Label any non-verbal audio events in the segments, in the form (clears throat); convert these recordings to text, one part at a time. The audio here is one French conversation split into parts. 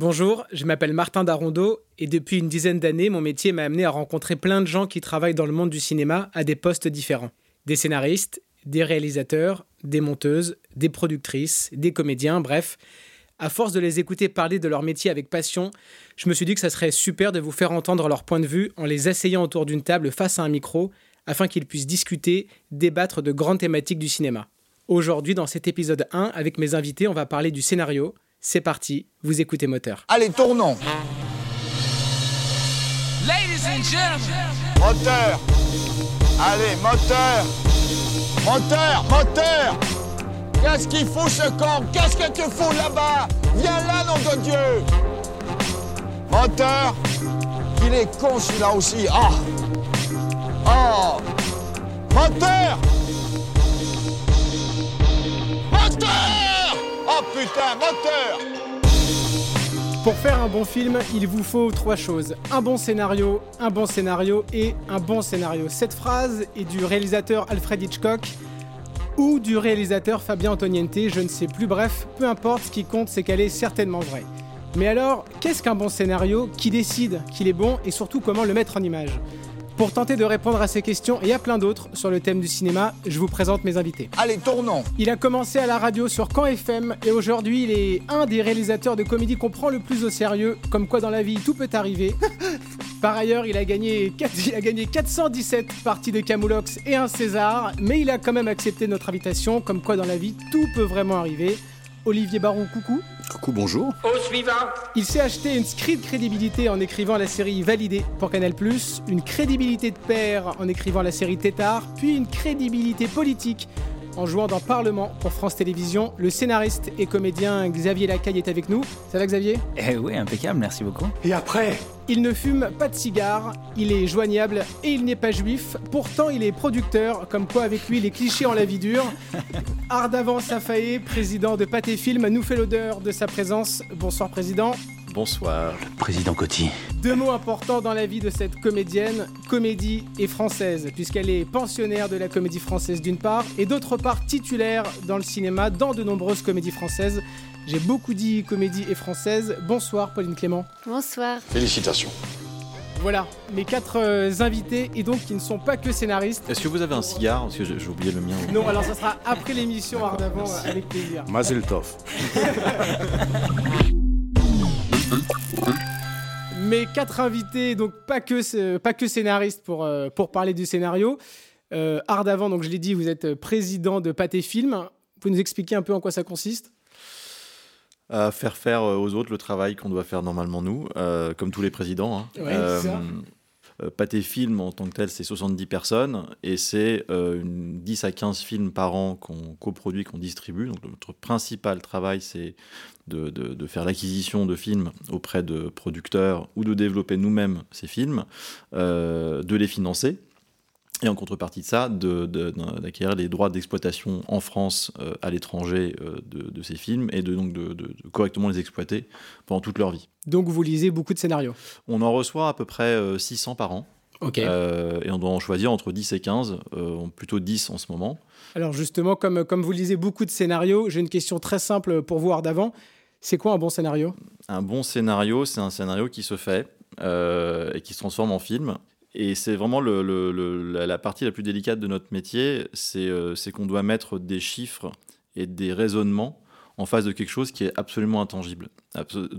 Bonjour, je m'appelle Martin Darondeau et depuis une dizaine d'années, mon métier m'a amené à rencontrer plein de gens qui travaillent dans le monde du cinéma à des postes différents. Des scénaristes, des réalisateurs, des monteuses, des productrices, des comédiens, bref. À force de les écouter parler de leur métier avec passion, je me suis dit que ça serait super de vous faire entendre leur point de vue en les asseyant autour d'une table face à un micro afin qu'ils puissent discuter, débattre de grandes thématiques du cinéma. Aujourd'hui, dans cet épisode 1, avec mes invités, on va parler du scénario, c'est parti, vous écoutez Moteur. Allez, tournons. Ladies and gentlemen, Moteur. Allez, moteur. Moteur Moteur. Qu'est-ce qu'il fout ce camp Qu'est-ce que tu fous là-bas? Viens là, nom de Dieu. Moteur. Il est con celui-là aussi. Ah. Oh Moteur. Moteur Oh putain, moteur Pour faire un bon film, il vous faut trois choses. Un bon scénario, un bon scénario et un bon scénario. Cette phrase est du réalisateur Alfred Hitchcock ou du réalisateur Fabien Antoniente, je ne sais plus. Bref, peu importe, ce qui compte, c'est qu'elle est certainement vraie. Mais alors, qu'est-ce qu'un bon scénario Qui décide qu'il est bon et surtout comment le mettre en image? Pour tenter de répondre à ces questions et à plein d'autres sur le thème du cinéma, je vous présente mes invités. Allez, tournons Il a commencé à la radio sur Caen FM et aujourd'hui il est un des réalisateurs de comédie qu'on prend le plus au sérieux, comme quoi dans la vie tout peut arriver. (laughs) Par ailleurs, il a, gagné, il a gagné 417 parties de Camoulox et un César, mais il a quand même accepté notre invitation, comme quoi dans la vie tout peut vraiment arriver. Olivier Baron, coucou. Coucou, bonjour. Il s'est acheté une screed crédibilité en écrivant la série Validée pour Canal+, une crédibilité de père en écrivant la série Tétard, puis une crédibilité politique en jouant dans Parlement pour France Télévisions. Le scénariste et comédien Xavier Lacaille est avec nous. Ça va Xavier? Eh oui, impeccable, merci beaucoup. Et après? Il ne fume pas de cigare, il est joignable et il n'est pas juif. Pourtant, il est producteur, comme quoi avec lui les clichés en la vie dure. Ardavan Safaé, président de Pâté Film, nous fait l'odeur de sa présence. Bonsoir président. Bonsoir. Président Coty. Deux mots importants dans la vie de cette comédienne, comédie et française, puisqu'elle est pensionnaire de la comédie française d'une part, et d'autre part titulaire dans le cinéma dans de nombreuses comédies françaises. J'ai beaucoup dit comédie et française. Bonsoir Pauline Clément. Bonsoir. Félicitations. Voilà, mes quatre euh, invités, et donc qui ne sont pas que scénaristes. Est-ce que vous avez un cigare? Parce que j'ai j'ai oublié le mien. Non, alors ça sera après l'émission Ardavant, avec plaisir. Mazel tov. (laughs) Mes quatre invités, donc pas que, pas que scénaristes pour, euh, pour parler du scénario. Euh, Ardavant, donc je l'ai dit, vous êtes président de Pâté Film. Vous pouvez nous expliquer un peu en quoi ça consiste? À faire faire euh, aux autres le travail qu'on doit faire normalement nous, euh, comme tous les présidents. hein. Ouais, ça. euh, Pâté Film, en tant que tel, c'est 70 personnes et c'est euh, une 10 à 15 films par an qu'on coproduit, qu'on distribue. Donc notre principal travail, c'est de, de- de faire l'acquisition de films auprès de producteurs ou de développer nous-mêmes ces films, euh, de les financer. Et en contrepartie de ça, de- de- d'acquérir les droits d'exploitation en France, euh, à l'étranger, euh, de, de ces films, et de, donc de, correctement les exploiter pendant toute leur vie. Donc vous lisez beaucoup de scénarios? On en reçoit à peu près euh, 600 par an, Ok. euh, et on doit en choisir entre 10 et 15, euh, plutôt 10 en ce moment. Alors justement, comme, comme vous lisez beaucoup de scénarios, j'ai une question très simple pour vous Ardavant. C'est quoi un bon scénario? Un bon scénario, c'est un scénario qui se fait euh, et qui se transforme en film. Et c'est vraiment la, partie la plus délicate de notre métier, c'est euh, c'est qu'on doit mettre des chiffres et des raisonnements en face de quelque chose qui est absolument intangible,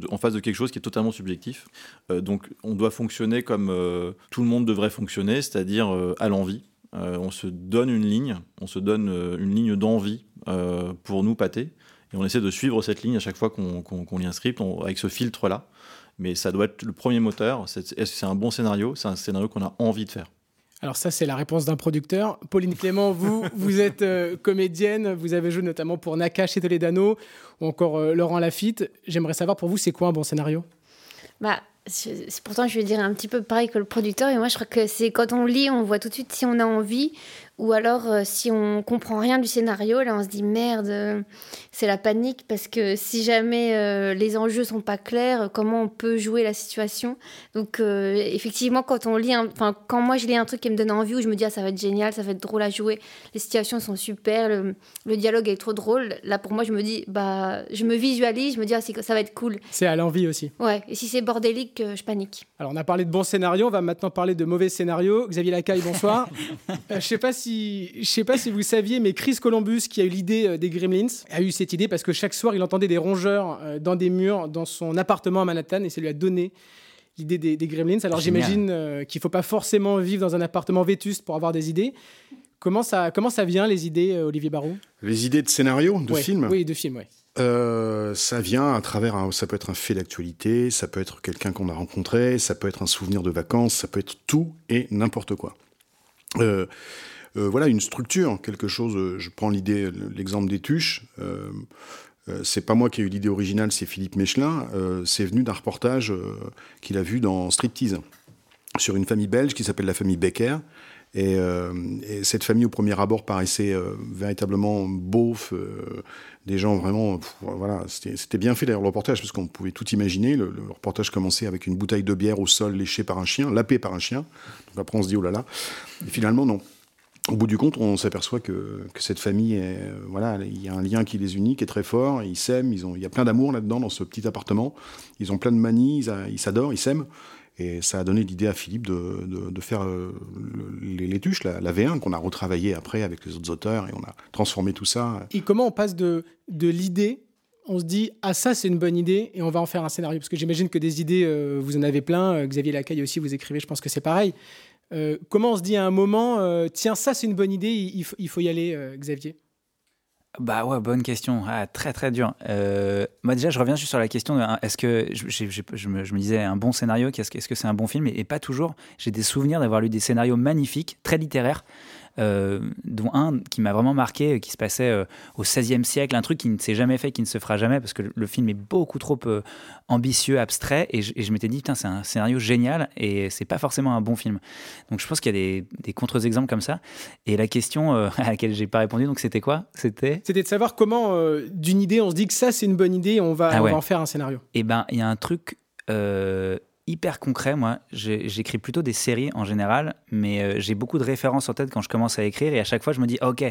en face de quelque chose qui est totalement subjectif. Euh, donc on doit fonctionner comme tout le monde devrait fonctionner, c'est-à-dire euh, à l'envie. On se donne une ligne, on se donne une ligne d'envie pour nous pâter, et on essaie de suivre cette ligne à chaque fois qu'on qu'on- qu'on lit un script on- avec ce filtre-là. Mais ça doit être le premier moteur. C'est- Est-ce que c'est un bon scénario? C'est un scénario qu'on a envie de faire. Alors ça, c'est la réponse d'un producteur. Pauline Clément, vous, (laughs) vous êtes euh, comédienne, vous avez joué notamment pour Nakash et Toledano, ou encore euh, Laurent Lafitte. J'aimerais savoir pour vous, c'est quoi un bon scénario? Bah, c'est c'est- pourtant, je vais dire un petit peu pareil que le producteur. Et moi, je crois que c'est quand on lit, on voit tout de suite si on a envie Ou alors, euh, si on comprend rien du scénario, là, on se dit merde, euh, c'est la panique parce que si jamais euh, les enjeux sont pas clairs, comment on peut jouer la situation? Donc, euh, effectivement, quand on lit, un- enfin, quand moi je lis un truc qui me donne envie, où je me dis ah, ça va être génial, ça va être drôle à jouer, les situations sont super, le, le dialogue est trop drôle. Là, pour moi, je me dis bah, je me visualise, je me dis ah, ça va être cool. C'est à l'envie aussi. Ouais. Et si c'est bordélique, euh, je panique. Alors, on a parlé de bons scénarios, on va maintenant parler de mauvais scénarios. Xavier Lacaille, bonsoir. (laughs) Euh, je sais pas si, je sais pas si vous saviez, mais Chris Columbus, qui a eu l'idée euh, des Gremlins, a eu cette idée parce que chaque soir, il entendait des rongeurs euh, dans des murs dans son appartement à Manhattan et ça lui a donné l'idée des, des Gremlins. Alors, j'imagine euh, qu'il faut pas forcément vivre dans un appartement vétuste pour avoir des idées. Comment ça, comment ça vient les idées, euh, Olivier Barou Les idées de scénario, de Ouais, film? Oui, de films, ouais. Euh, ça vient à travers, un- ça peut être un fait d'actualité, ça peut être quelqu'un qu'on a rencontré, ça peut être un souvenir de vacances, ça peut être tout et n'importe quoi. Euh, voilà une structure, quelque chose. euh, Je prends l'idée, l'exemple des tuches. Euh, euh, c'est pas moi qui ai eu l'idée originale, c'est Philippe Mechelin. Euh, c'est venu d'un reportage euh, qu'il a vu dans Striptease sur une famille belge qui s'appelle la famille Becker. Et, euh, et cette famille, au premier abord, paraissait euh, véritablement beauf, euh, des gens vraiment. voilà, c'était c'était bien fait d'ailleurs le reportage, parce qu'on pouvait tout imaginer. Le, le reportage commençait avec une bouteille de bière au sol léchée par un chien, lapée par un chien. Donc après, on se dit, oh là là. Et finalement, non. Au bout du compte, on s'aperçoit que, cette famille, euh, voilà, il y a un lien qui les unit, qui est très fort. Ils s'aiment, ils ont, il y a plein d'amour là-dedans, dans ce petit appartement. Ils ont plein de manies, ils s'adorent, ils s'aiment. Et ça a donné l'idée à Philippe de, faire euh, le- les, les tuches, la, la V1, qu'on a retravaillé après avec les autres auteurs, et on a transformé tout ça. Et comment on passe de, l'idée, on se dit, ah ça c'est une bonne idée, et on va en faire un scénario Parce que j'imagine que des idées, euh, vous en avez plein, Xavier Lacaille aussi, vous écrivez, je pense que c'est pareil. Euh, comment on se dit à un moment, euh, tiens, ça c'est une bonne idée, il, il faut- y aller, euh, Xavier? Bah ouais, bonne question. Ah, très très dur. Moi déjà, je reviens juste sur la question hein, est-ce que je, je me, je me disais un bon scénario, est-ce que c'est un bon film? Et, pas toujours. J'ai des souvenirs d'avoir lu des scénarios magnifiques, très littéraires, dont un qui m'a vraiment marqué, euh, qui se passait euh, au XVIe siècle, un truc qui ne s'est jamais fait, qui ne se fera jamais, parce que le, film est beaucoup trop euh, ambitieux, abstrait, et je, et je m'étais dit, putain, c'est un scénario génial, et c'est pas forcément un bon film. Donc je pense qu'il y a des, des contre-exemples comme ça. Et la question euh, (laughs) à laquelle j'ai pas répondu, donc c'était quoi? C'était? C'était de savoir comment, euh, d'une idée, on se dit que ça c'est une bonne idée, et on va, Ah on va en faire un scénario. Eh ben, il y a un truc euh, hyper concret. Moi, j'écris plutôt des séries en général, mais euh, j'ai beaucoup de références en tête quand je commence à écrire. Et à chaque fois, je me dis, ok,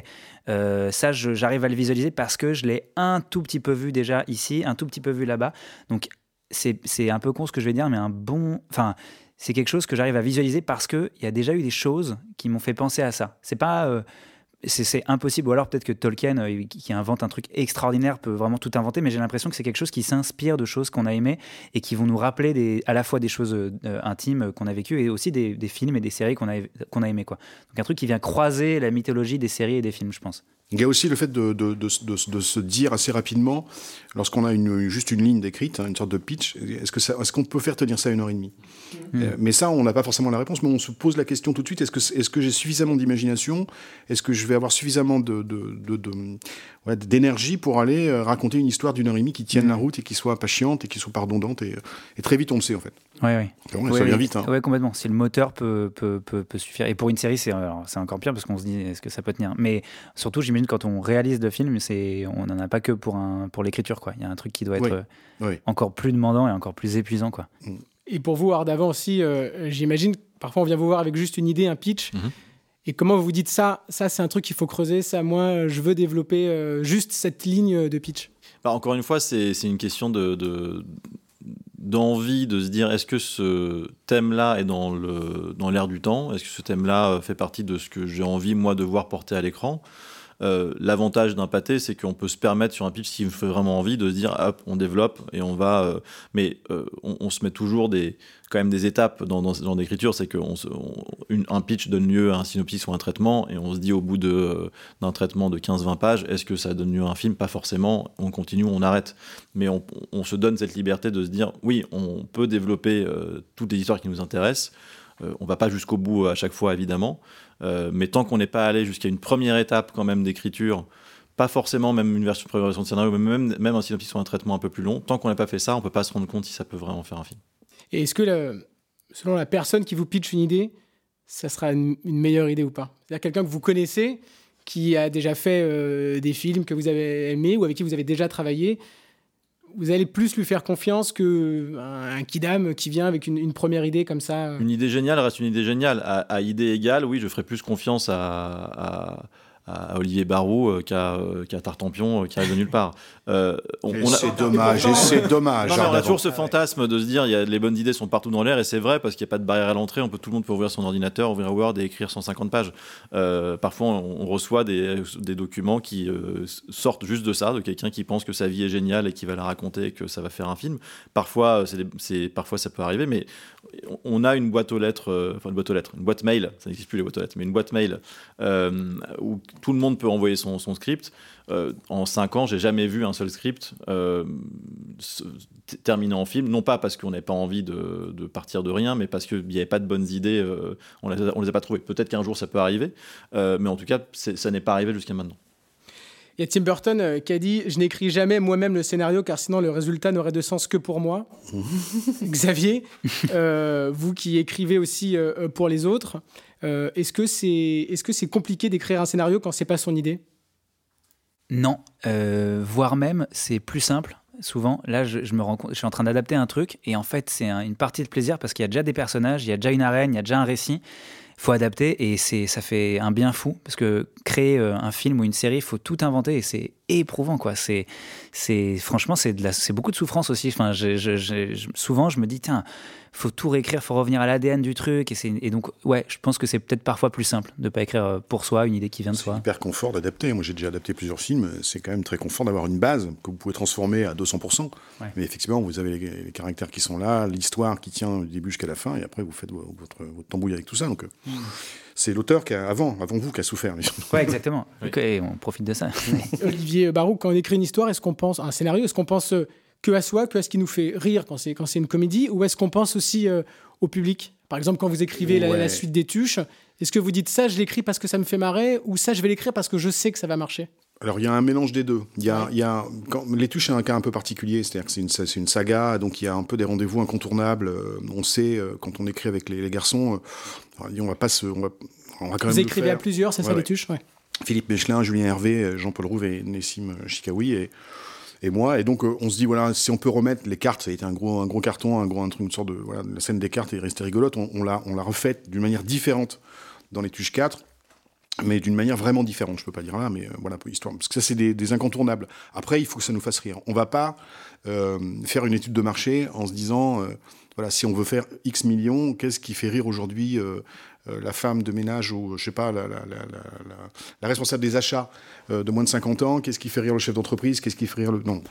euh, ça, j'arrive à le visualiser parce que je l'ai un tout petit peu vu déjà ici, un tout petit peu vu là-bas. Donc, c'est c'est un peu con ce que je vais dire, mais un bon. Enfin. C'est quelque chose que j'arrive à visualiser parce qu'il y a déjà eu des choses qui m'ont fait penser à ça. C'est pas. euh, c'est impossible. Ou alors peut-être que Tolkien, euh, qui invente un truc extraordinaire, peut vraiment tout inventer, mais j'ai l'impression que c'est quelque chose qui s'inspire de choses qu'on a aimées et qui vont nous rappeler à la fois des choses euh, intimes qu'on a vécues et aussi des, des films et des séries qu'on a, qu'on a aimées. Quoi. Donc un truc qui vient croiser la mythologie des séries et des films, je pense. Il y a aussi le fait de, de, de, de- de se dire assez rapidement, lorsqu'on a une, juste une ligne décrite, hein, une sorte de pitch, est-ce que ça- est-ce qu'on peut faire tenir ça une heure et demie? Euh, Mais ça, on n'a pas forcément la réponse, mais on se pose la question tout de suite, est-ce que, est-ce que j'ai suffisamment d'imagination? Est-ce que je vais avoir suffisamment de, ouais, d'énergie pour aller euh, raconter une histoire d'une heure et demie qui tienne la route et qui soit pas chiante et qui soit pas redondante et, et très vite on le sait en fait. Ouais, ouais. Ouais, Ouais, ça vient vite. hein. Ouais, complètement. Si le moteur peut, peut, peut, peut suffire. Et pour une série, c'est alors, c'est encore pire parce qu'on se dit est-ce que ça peut tenir? Mais surtout, j'imagine quand on réalise le film, c'est on n'en a pas que pour, un, pour l'écriture. quoi. Il y a un truc qui doit être Oui. euh, Oui. encore plus demandant et encore plus épuisant. Quoi. Et pour vous, Ardavant aussi, euh, j'imagine, que parfois on vient vous voir avec juste une idée, un pitch. Mhm. Et comment vous vous dites ça, ça c'est un truc qu'il faut creuser, ça moi euh, je veux développer euh, juste cette ligne de pitch. Bah, encore une fois, c'est c'est une question de, de- d'envie de se dire est-ce que ce thème-là est dans le dans l'air du temps? Est-ce que ce thème-là fait partie de ce que j'ai envie moi de voir porter à l'écran? Euh, L'avantage d'un pâté, c'est qu'on peut se permettre sur un pitch s'il fait vraiment envie de se dire hop, on développe et on va. euh, mais euh, on, se met toujours des quand même des étapes dans, dans ce genre d'écriture, c'est qu'un un pitch donne lieu à un synopsis ou un traitement, et on se dit au bout d'un traitement de 15-20 pages, est-ce que ça donne lieu à un film? Pas forcément, on continue, on arrête. Mais on, se donne cette liberté de se dire, oui, on peut développer toutes les histoires qui nous intéressent, on va pas jusqu'au bout à chaque fois, évidemment, Euh, mais tant qu'on n'est pas allé jusqu'à une première étape quand même d'écriture, pas forcément même une version, première version de scénario, mais même, même un synopsis ou un traitement un peu plus long, tant qu'on n'a pas fait ça, on peut pas se rendre compte si ça peut vraiment faire un film. Et est-ce que, selon la personne qui vous pitch une idée, ça sera une, meilleure idée ou pas? C'est-à-dire quelqu'un que vous connaissez, qui a déjà fait euh, des films que vous avez aimés ou avec qui vous avez déjà travaillé, vous allez plus lui faire confiance qu'un un kidam qui vient avec une, première idée comme ça. Une idée géniale reste une idée géniale. À, idée égale, oui, je ferai plus confiance à Olivier Barou euh, euh, qu'à Tartampion euh, qui arrive de nulle part. c'est dommage, c'est dommage. on a toujours ce fantasme de se dire y a, les bonnes idées sont partout dans l'air et c'est vrai parce qu'il n'y a pas de barrière à l'entrée. On peut tout le monde peut ouvrir son ordinateur, ouvrir Word et écrire 150 pages. parfois, on, reçoit des, des, documents qui sortent juste de ça, de quelqu'un qui pense que sa vie est géniale et qui va la raconter et que ça va faire un film. Parfois, c'est parfois ça peut arriver, mais on a une boîte aux lettres, enfin une boîte aux lettres, une boîte mail, ça n'existe plus les boîtes aux lettres, mais une boîte mail où tout le monde peut envoyer son, script. Euh, en cinq ans, j'ai jamais vu un seul script euh, terminé en film, non pas parce qu'on n'avait pas envie de, partir de rien, mais parce qu'il n'y avait pas de bonnes idées, euh, on ne les, a pas trouvées. Peut-être qu'un jour ça peut arriver, mais en tout cas, ça n'est pas arrivé jusqu'à maintenant. Il y a Tim Burton qui a dit Je n'écris jamais moi-même le scénario car sinon le résultat n'aurait de sens que pour moi. (laughs) Xavier, vous qui écrivez aussi pour les autres, euh, est-ce que c'est est -ce c'est compliqué d'écrire un scénario quand c'est pas son idée? Non, euh, voire même c'est plus simple. Souvent, là, je, me rends je suis en train d'adapter un truc et en fait, c'est une partie de plaisir parce qu'il y a déjà des personnages, il y a déjà une arène, il y a déjà un récit faut adapter et c'est ça fait un bien fou parce que créer euh, un film ou une série, faut tout inventer et c'est éprouvant quoi. C'est c'est franchement c'est c'est beaucoup de souffrance aussi. Enfin, souvent je me dis tiens, faut tout réécrire, faut revenir à l'ADN du truc et donc ouais, je pense que c'est peut-être parfois plus simple de pas écrire euh, pour soi une idée qui vient de soi. C'est hyper confort d'adapter. Moi, j'ai déjà adapté plusieurs films. C'est quand même très confort d'avoir une base que vous pouvez transformer à 200%. Mais effectivement, vous avez les, caractères qui sont là, l'histoire qui tient du début jusqu'à la fin, et après vous faites votre, votre tambouille avec tout ça. Donc euh, c'est l'auteur qui a, avant, avant vous, qui a souffert. Ouais, exactement. (laughs) Et on profite de ça. (laughs) Olivier Barou, quand on écrit une histoire, est-ce qu'on pense un scénario, est-ce qu'on pense euh, que à soi, que à ce qui nous fait rire quand c'est quand c'est une comédie, ou est-ce qu'on pense aussi euh, au public? Par exemple, quand vous écrivez la, suite des tuches, est-ce que vous dites ça, je l'écris parce que ça me fait marrer, ou ça, je vais l'écrire parce que je sais que ça va marcher? Alors il y a un mélange des deux. Il y a, il y a quand, les tuches c'est un cas un peu particulier, c'est-à-dire que c'est une, une, saga, donc il y a un peu des rendez-vous incontournables. Euh, on sait quand on écrit avec les, garçons, on va pas se, on va, vous écrivez à plusieurs, c'est ça les tuches? Philippe Mechelin, Julien Hervé, Jean-Paul Rouve et Nessim Chikaoui. Et, et moi. Et donc, euh, on se dit, voilà, si on peut remettre les cartes, ça a été un gros, un gros carton, un gros, un truc, une sorte de, voilà, la scène des cartes est restée rigolote. On, l'a, on l'a refaite d'une manière différente dans les tuches 4 mais d'une manière vraiment différente, je peux pas dire là, mais euh, voilà l'histoire, parce que ça c'est des, incontournables. Après, il faut que ça nous fasse rire. On va pas euh, faire une étude de marché en se disant, voilà, si on veut faire X millions, qu'est-ce qui fait rire aujourd'hui euh, la femme de ménage ou, je sais pas, la, responsable des achats euh, de moins de 50 ans, qu'est-ce qui fait rire le chef d'entreprise, qu'est-ce qui fait rire le... Non,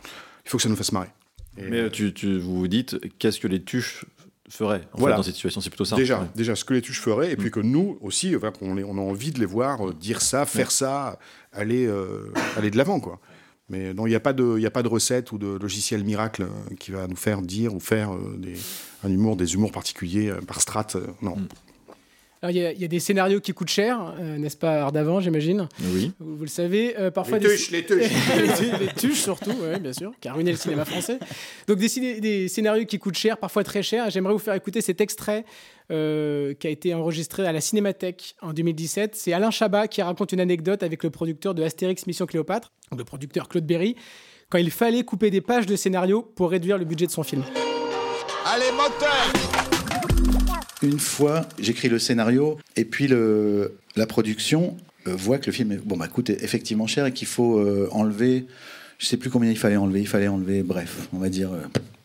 il faut que ça nous fasse marrer. Mais tu, vous vous dites, qu'est-ce que les tuches feraient voilà. dans cette situation? C'est plutôt ça. Déjà, déjà, ce que les tuches feraient, et puis mm. que nous aussi, on, on, a envie de les voir euh, dire ça, faire ça, aller, aller de l'avant, quoi. Mais non, il n'y a, pas de, a pas de recette ou de logiciel miracle qui va nous faire dire ou faire des, un humour, des humours particuliers par strat. non. Mm. Il y, y, a des scénarios qui coûtent cher, euh, n'est-ce pas, Ardavant, j'imagine Oui. Vous, le savez. Euh, parfois les tuches, (laughs) les tuches. les, tuches, surtout, oui, bien sûr, qui a ruiné le cinéma français. Donc, des, des, scénarios qui coûtent cher, parfois très cher. J'aimerais vous faire écouter cet extrait euh, qui a été enregistré à la Cinémathèque en 2017. C'est Alain Chabat qui raconte une anecdote avec le producteur de Astérix Mission Cléopâtre, le producteur Claude Berry, quand il fallait couper des pages de scénario pour réduire le budget de son film. Allez, moteur une fois, j'écris le scénario et puis la production euh, voit que le film bon, bah, coûte effectivement cher et qu'il faut euh, enlever, je sais plus combien il fallait enlever, il fallait enlever, bref, on va dire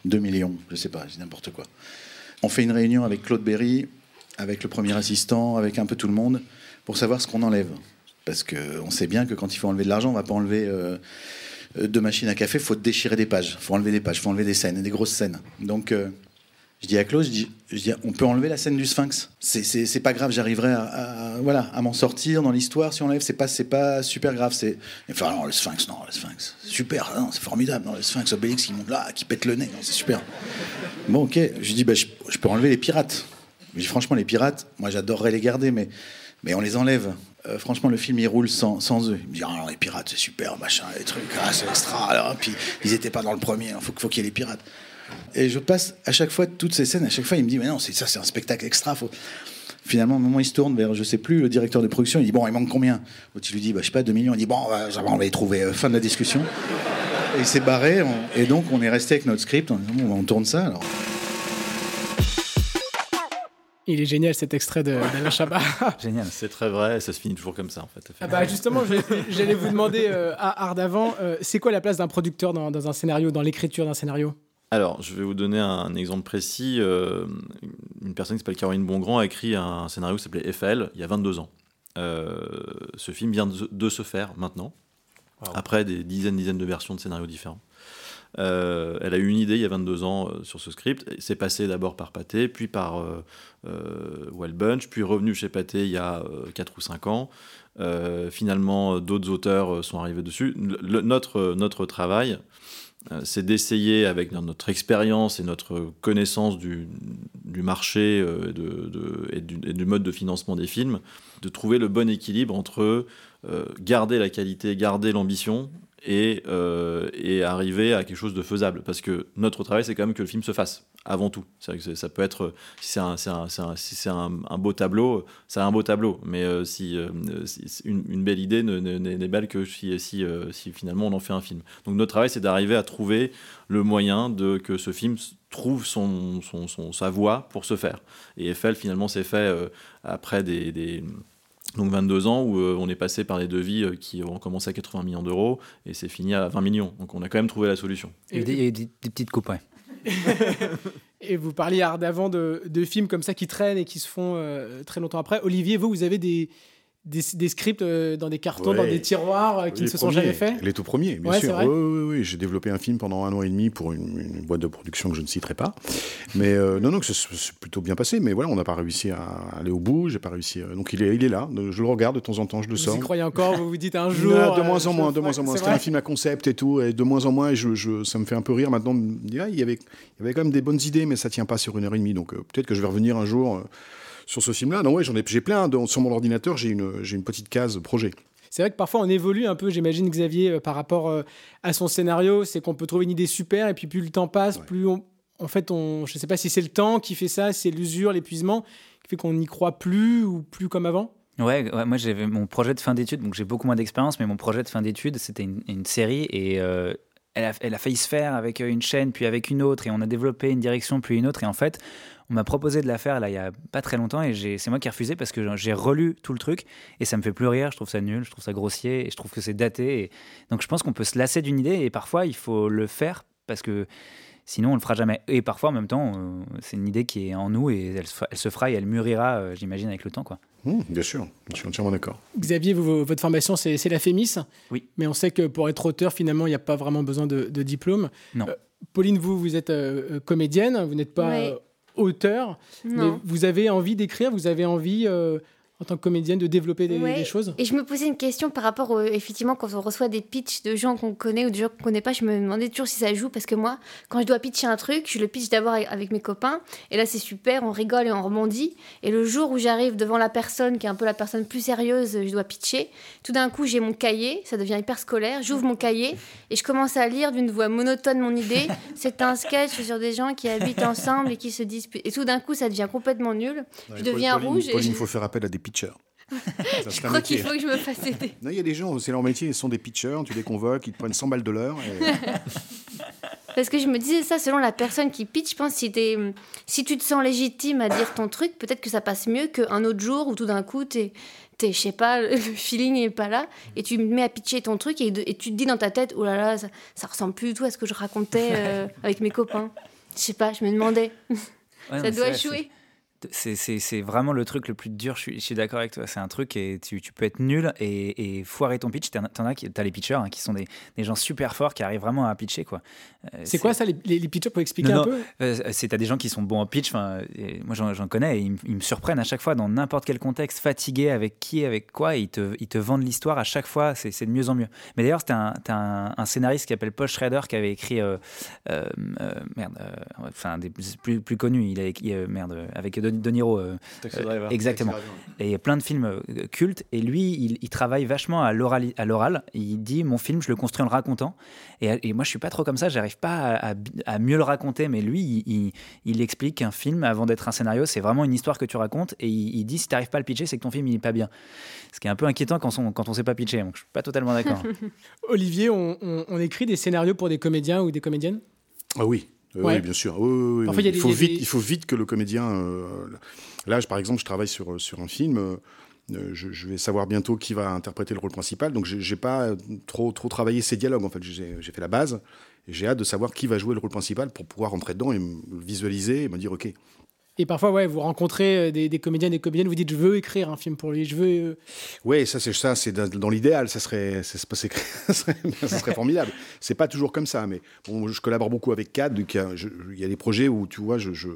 2 euh, millions, je sais pas, c'est n'importe quoi. On fait une réunion avec Claude Berry, avec le premier assistant, avec un peu tout le monde, pour savoir ce qu'on enlève. Parce qu'on sait bien que quand il faut enlever de l'argent, on va pas enlever deux machines à café, il faut déchirer des pages, il faut enlever des pages, il faut enlever des scènes, des grosses scènes. Donc je dis à Claude, je dis, on peut enlever la scène du Sphinx. C'est pas grave, j'arriverai à, voilà, à m'en sortir dans l'histoire si on enlève. C'est pas, pas super grave. C'est, enfin, non, le Sphinx, non, le Sphinx, super, c'est formidable. Non, le Sphinx, Obélix qui monte là, qui pète le nez, c'est super. Bon, ok. Je dis, bah, je, peux enlever les pirates. Je dis, franchement, les pirates, moi, j'adorerais les garder, mais, mais on les enlève. Euh, franchement, le film, il roule sans, sans eux. Il me dit, ah, les pirates, c'est super, machin, les trucs, ah, c'est extra. Alors, puis, ils étaient pas dans le premier, il faut, faut qu'il y ait les pirates. Et je passe à chaque fois toutes ces scènes. À chaque fois, il me dit Mais non, c'est ça, c'est un spectacle extra. Faut, Finalement, au moment où il se tourne vers, je sais plus, le directeur de production, il dit Bon, il manque combien? L'autre, il lui dit bah, Je sais pas, 2 millions. Il dit Bon, va, on va y trouver. Euh, fin de la discussion. Et il s'est barré. on- et donc, on est resté avec notre script. On, dit, Bon, on tourne ça. Alors, Il est génial cet extrait de d'Alain Chabat. (laughs) Génial. C'est très vrai, ça se finit toujours comme ça en fait. Ah bah justement, j'allais vous demander euh, à Ardavant, euh, c'est quoi la place d'un producteur dans, dans un scénario, dans l'écriture d'un scénario? Alors, je vais vous donner un exemple précis. Euh, une personne qui s'appelle Caroline Bongrand a écrit un scénario qui s'appelait FL il y a 22 ans. Euh, ce film vient de, de se faire maintenant, après des dizaines dizaines de versions de scénarios différents. Euh, elle a eu une idée il y a 22 ans sur ce script. C'est passé d'abord par Pathé, puis par Well Bunch, puis revenu chez Pathé il y a 4 ou 5 ans. Finalement, d'autres auteurs sont arrivés dessus. Le- notre, notre travail, c'est d'essayer, avec notre expérience et notre connaissance du, marché euh, et du mode de financement des films, de trouver le bon équilibre entre euh, garder la qualité, garder l'ambition et, euh, et arriver à quelque chose de faisable. Parce que notre travail, c'est quand même que le film se fasse, avant tout. Que ça peut être, si c'est un, un- un- si un, beau tableau, c'est un beau tableau. Mais euh, si, euh, une, belle idée ne- ne- n'est belle que si, finalement on en fait un film. Donc notre travail, c'est d'arriver à trouver le moyen de que ce film trouve son, son, son- sa voie pour se faire. Et Eiffel, finalement, s'est fait après des- donc 22 ans où euh, on est passé par des devis euh, qui ont commencé à 80 millions d'euros et c'est fini à 20 millions. Donc on a quand même trouvé la solution. Il y a eu des, petites coupes, ouais. (laughs) Et vous parliez Ardavant de, de films comme ça qui traînent et qui se font euh, très longtemps après. Olivier, vous, vous avez des, des, des scripts euh, dans des cartons, Ouais. dans des tiroirs euh, qui Les ne se sont jamais faits Les tout premiers, bien Ouais, c'est sûr. Oui, oui, oui. J'ai développé un film pendant un an et demi pour une, une boîte de production que je ne citerai pas. Mais euh, non, non, que ça s'est plutôt bien passé. Mais voilà, on n'a pas réussi à aller au bout. J'ai pas réussi. à- Donc il est, il est là. Je le regarde de temps en temps, je le Vous sors. y croyez encore Vous vous dites un (laughs) jour Non, de moins en moins, de moins en moins. C'est C'était un film à concept et tout, et de moins en moins, et je, je- ça me fait un peu rire maintenant. de me dire, ah, il, y avait, il y avait quand même des bonnes idées, mais ça tient pas sur une heure et demie. Donc peut-être que je vais revenir un jour sur ce film-là. Non, ouais, j'en ai, j'ai plein. Dans- sur mon ordinateur, j'ai une, j'ai une petite case projet. C'est vrai que parfois on évolue un peu, j'imagine Xavier, euh, par rapport euh, à son scénario. C'est qu'on peut trouver une idée super et puis plus le temps passe, Ouais. plus on. En fait, on, je ne sais pas si c'est le temps qui fait ça, c'est l'usure, l'épuisement, qui fait qu'on n'y croit plus ou plus comme avant. Ouais, ouais, moi j'avais mon projet de fin d'études, donc j'ai beaucoup moins d'expérience, mais mon projet de fin d'études, c'était une, une série et euh, elle, a, elle a failli se faire avec une chaîne, puis avec une autre, et on a développé une direction, puis une autre, et en fait, on m'a proposé de la faire là il y a pas très longtemps, et c'est moi qui ai refusé parce que j'ai relu tout le truc, et ça me fait plus rire, je trouve ça nul, je trouve ça grossier, et je trouve que c'est daté, et donc je pense qu'on peut se lasser d'une idée, et parfois il faut le faire parce que Sinon, on le fera jamais. Et parfois, en même temps, euh, c'est une idée qui est en nous et elle, se fera- elle se fera et elle mûrira, euh, j'imagine, avec le temps. Quoi. Hum, bien sûr, je suis entièrement d'accord. Xavier, vous, votre formation, c'est la FEMIS. Oui. Mais on sait que pour être auteur, finalement, il n'y a pas vraiment besoin de, de diplôme. Non. Euh, Pauline, vous, vous êtes euh, comédienne, vous n'êtes pas Ouais. euh, auteur, mais vous avez envie d'écrire, vous avez envie, euh, en tant que comédienne, de développer des, Ouais. des choses Et je me posais une question par rapport, au- effectivement, quand on reçoit des pitchs de gens qu'on connaît ou de gens qu'on connaît pas, je me demandais toujours si ça joue parce que moi, quand je dois pitcher un truc, je le pitch d'abord avec- mes copains et là c'est super, on rigole et on rebondit. Et le jour où j'arrive devant la personne qui est un peu la personne plus sérieuse, je dois pitcher, tout d'un coup j'ai mon cahier, ça devient hyper scolaire, j'ouvre mon cahier et je commence à lire d'une voix monotone mon idée. (laughs) C'est un sketch sur des gens qui habitent ensemble et qui se disputent. Et tout d'un coup ça devient complètement nul. Je deviens Pauline, rouge et Pauline, je- il faut faire appel à des pitchers. (laughs) Ça, Je crois qu'il faut que je me fasse aider. Non, il y a des gens, c'est leur métier, ils sont des pitchers, tu les convoques, ils te prennent 100 balles de l'heure. et- (laughs) Parce que je me disais ça, selon la personne qui pitch, je pense que si, si tu te sens légitime à dire ton truc, peut-être que ça passe mieux qu'un autre jour où tout d'un coup, t'es, t'es, je sais pas, (laughs) le feeling n'est pas là, et tu me mets à pitcher ton truc et, tu te dis dans ta tête, oh là là, ça, ça ressemble plus du tout à ce que je racontais euh, avec mes copains. Je sais pas, je me demandais. Ouais, ça doit échouer. C'est, vraiment le truc le plus dur, je suis, d'accord avec toi. C'est un truc et tu, tu peux être nul et, et foirer ton pitch. T'en, as les pitchers hein, qui sont des, des gens super forts qui arrivent vraiment à pitcher. Quoi. Euh, C'est quoi ça, les, pitchers Pour expliquer Non, un non. peu? Euh, c'est t'as des gens qui sont bons en pitch. et moi, j'en, connais et ils, me- ils me surprennent à chaque fois dans n'importe quel contexte, fatigué avec qui, avec quoi. Et ils te, ils te vendent l'histoire à chaque fois. C'est, de mieux en mieux. Mais d'ailleurs, c'était un, un, un scénariste qui s'appelle Paul Schrader qui avait écrit euh, euh, merde, enfin des plus plus connus. Il a écrit euh, merde avec De De Niro. euh, Taxi euh, Driver. exactement. Et il y a plein de films euh, cultes. Et lui, il, il travaille vachement à l'oral. à l'oral. Il dit Mon film, je le construis en le racontant. Et, et moi, je suis pas trop comme ça. J'arrive pas à, à- à mieux le raconter. Mais lui, il, il- il explique qu'un film, avant d'être un scénario, c'est vraiment une histoire que tu racontes. Et il, il dit Si tu n'arrives pas à le pitcher, c'est que ton film, il est pas bien. Ce qui est un peu inquiétant quand on, quand on sait pas pitcher. Donc, je suis pas totalement d'accord. (laughs) Olivier, on, on- on écrit des scénarios pour des comédiens ou des comédiennes? Ah oui, Ouais. oui, bien sûr. Oui, oui, oui, Parfois, oui. il des- faut vite, des- il faut vite que le comédien. euh, là, je- par exemple, je travaille sur, sur un film. euh, euh, je, je vais savoir bientôt qui va interpréter le rôle principal. Donc, j'ai pas euh, trop, trop travaillé ces dialogues. En fait, j'ai fait la base. J'ai hâte de savoir qui va jouer le rôle principal pour pouvoir rentrer dedans et me visualiser et me dire OK. Et parfois, ouais, vous rencontrez euh, des, des comédiens, des comédiennes, vous dites je veux écrire un film pour lui, je veux. euh, Ouais, ça c'est ça, c'est dans, dans l'idéal, ça serait, ça serait, (laughs) ça serait, ça serait formidable. C'est pas toujours comme ça, mais bon, je collabore beaucoup avec Cad, donc il y a- y des projets où tu vois, je, je,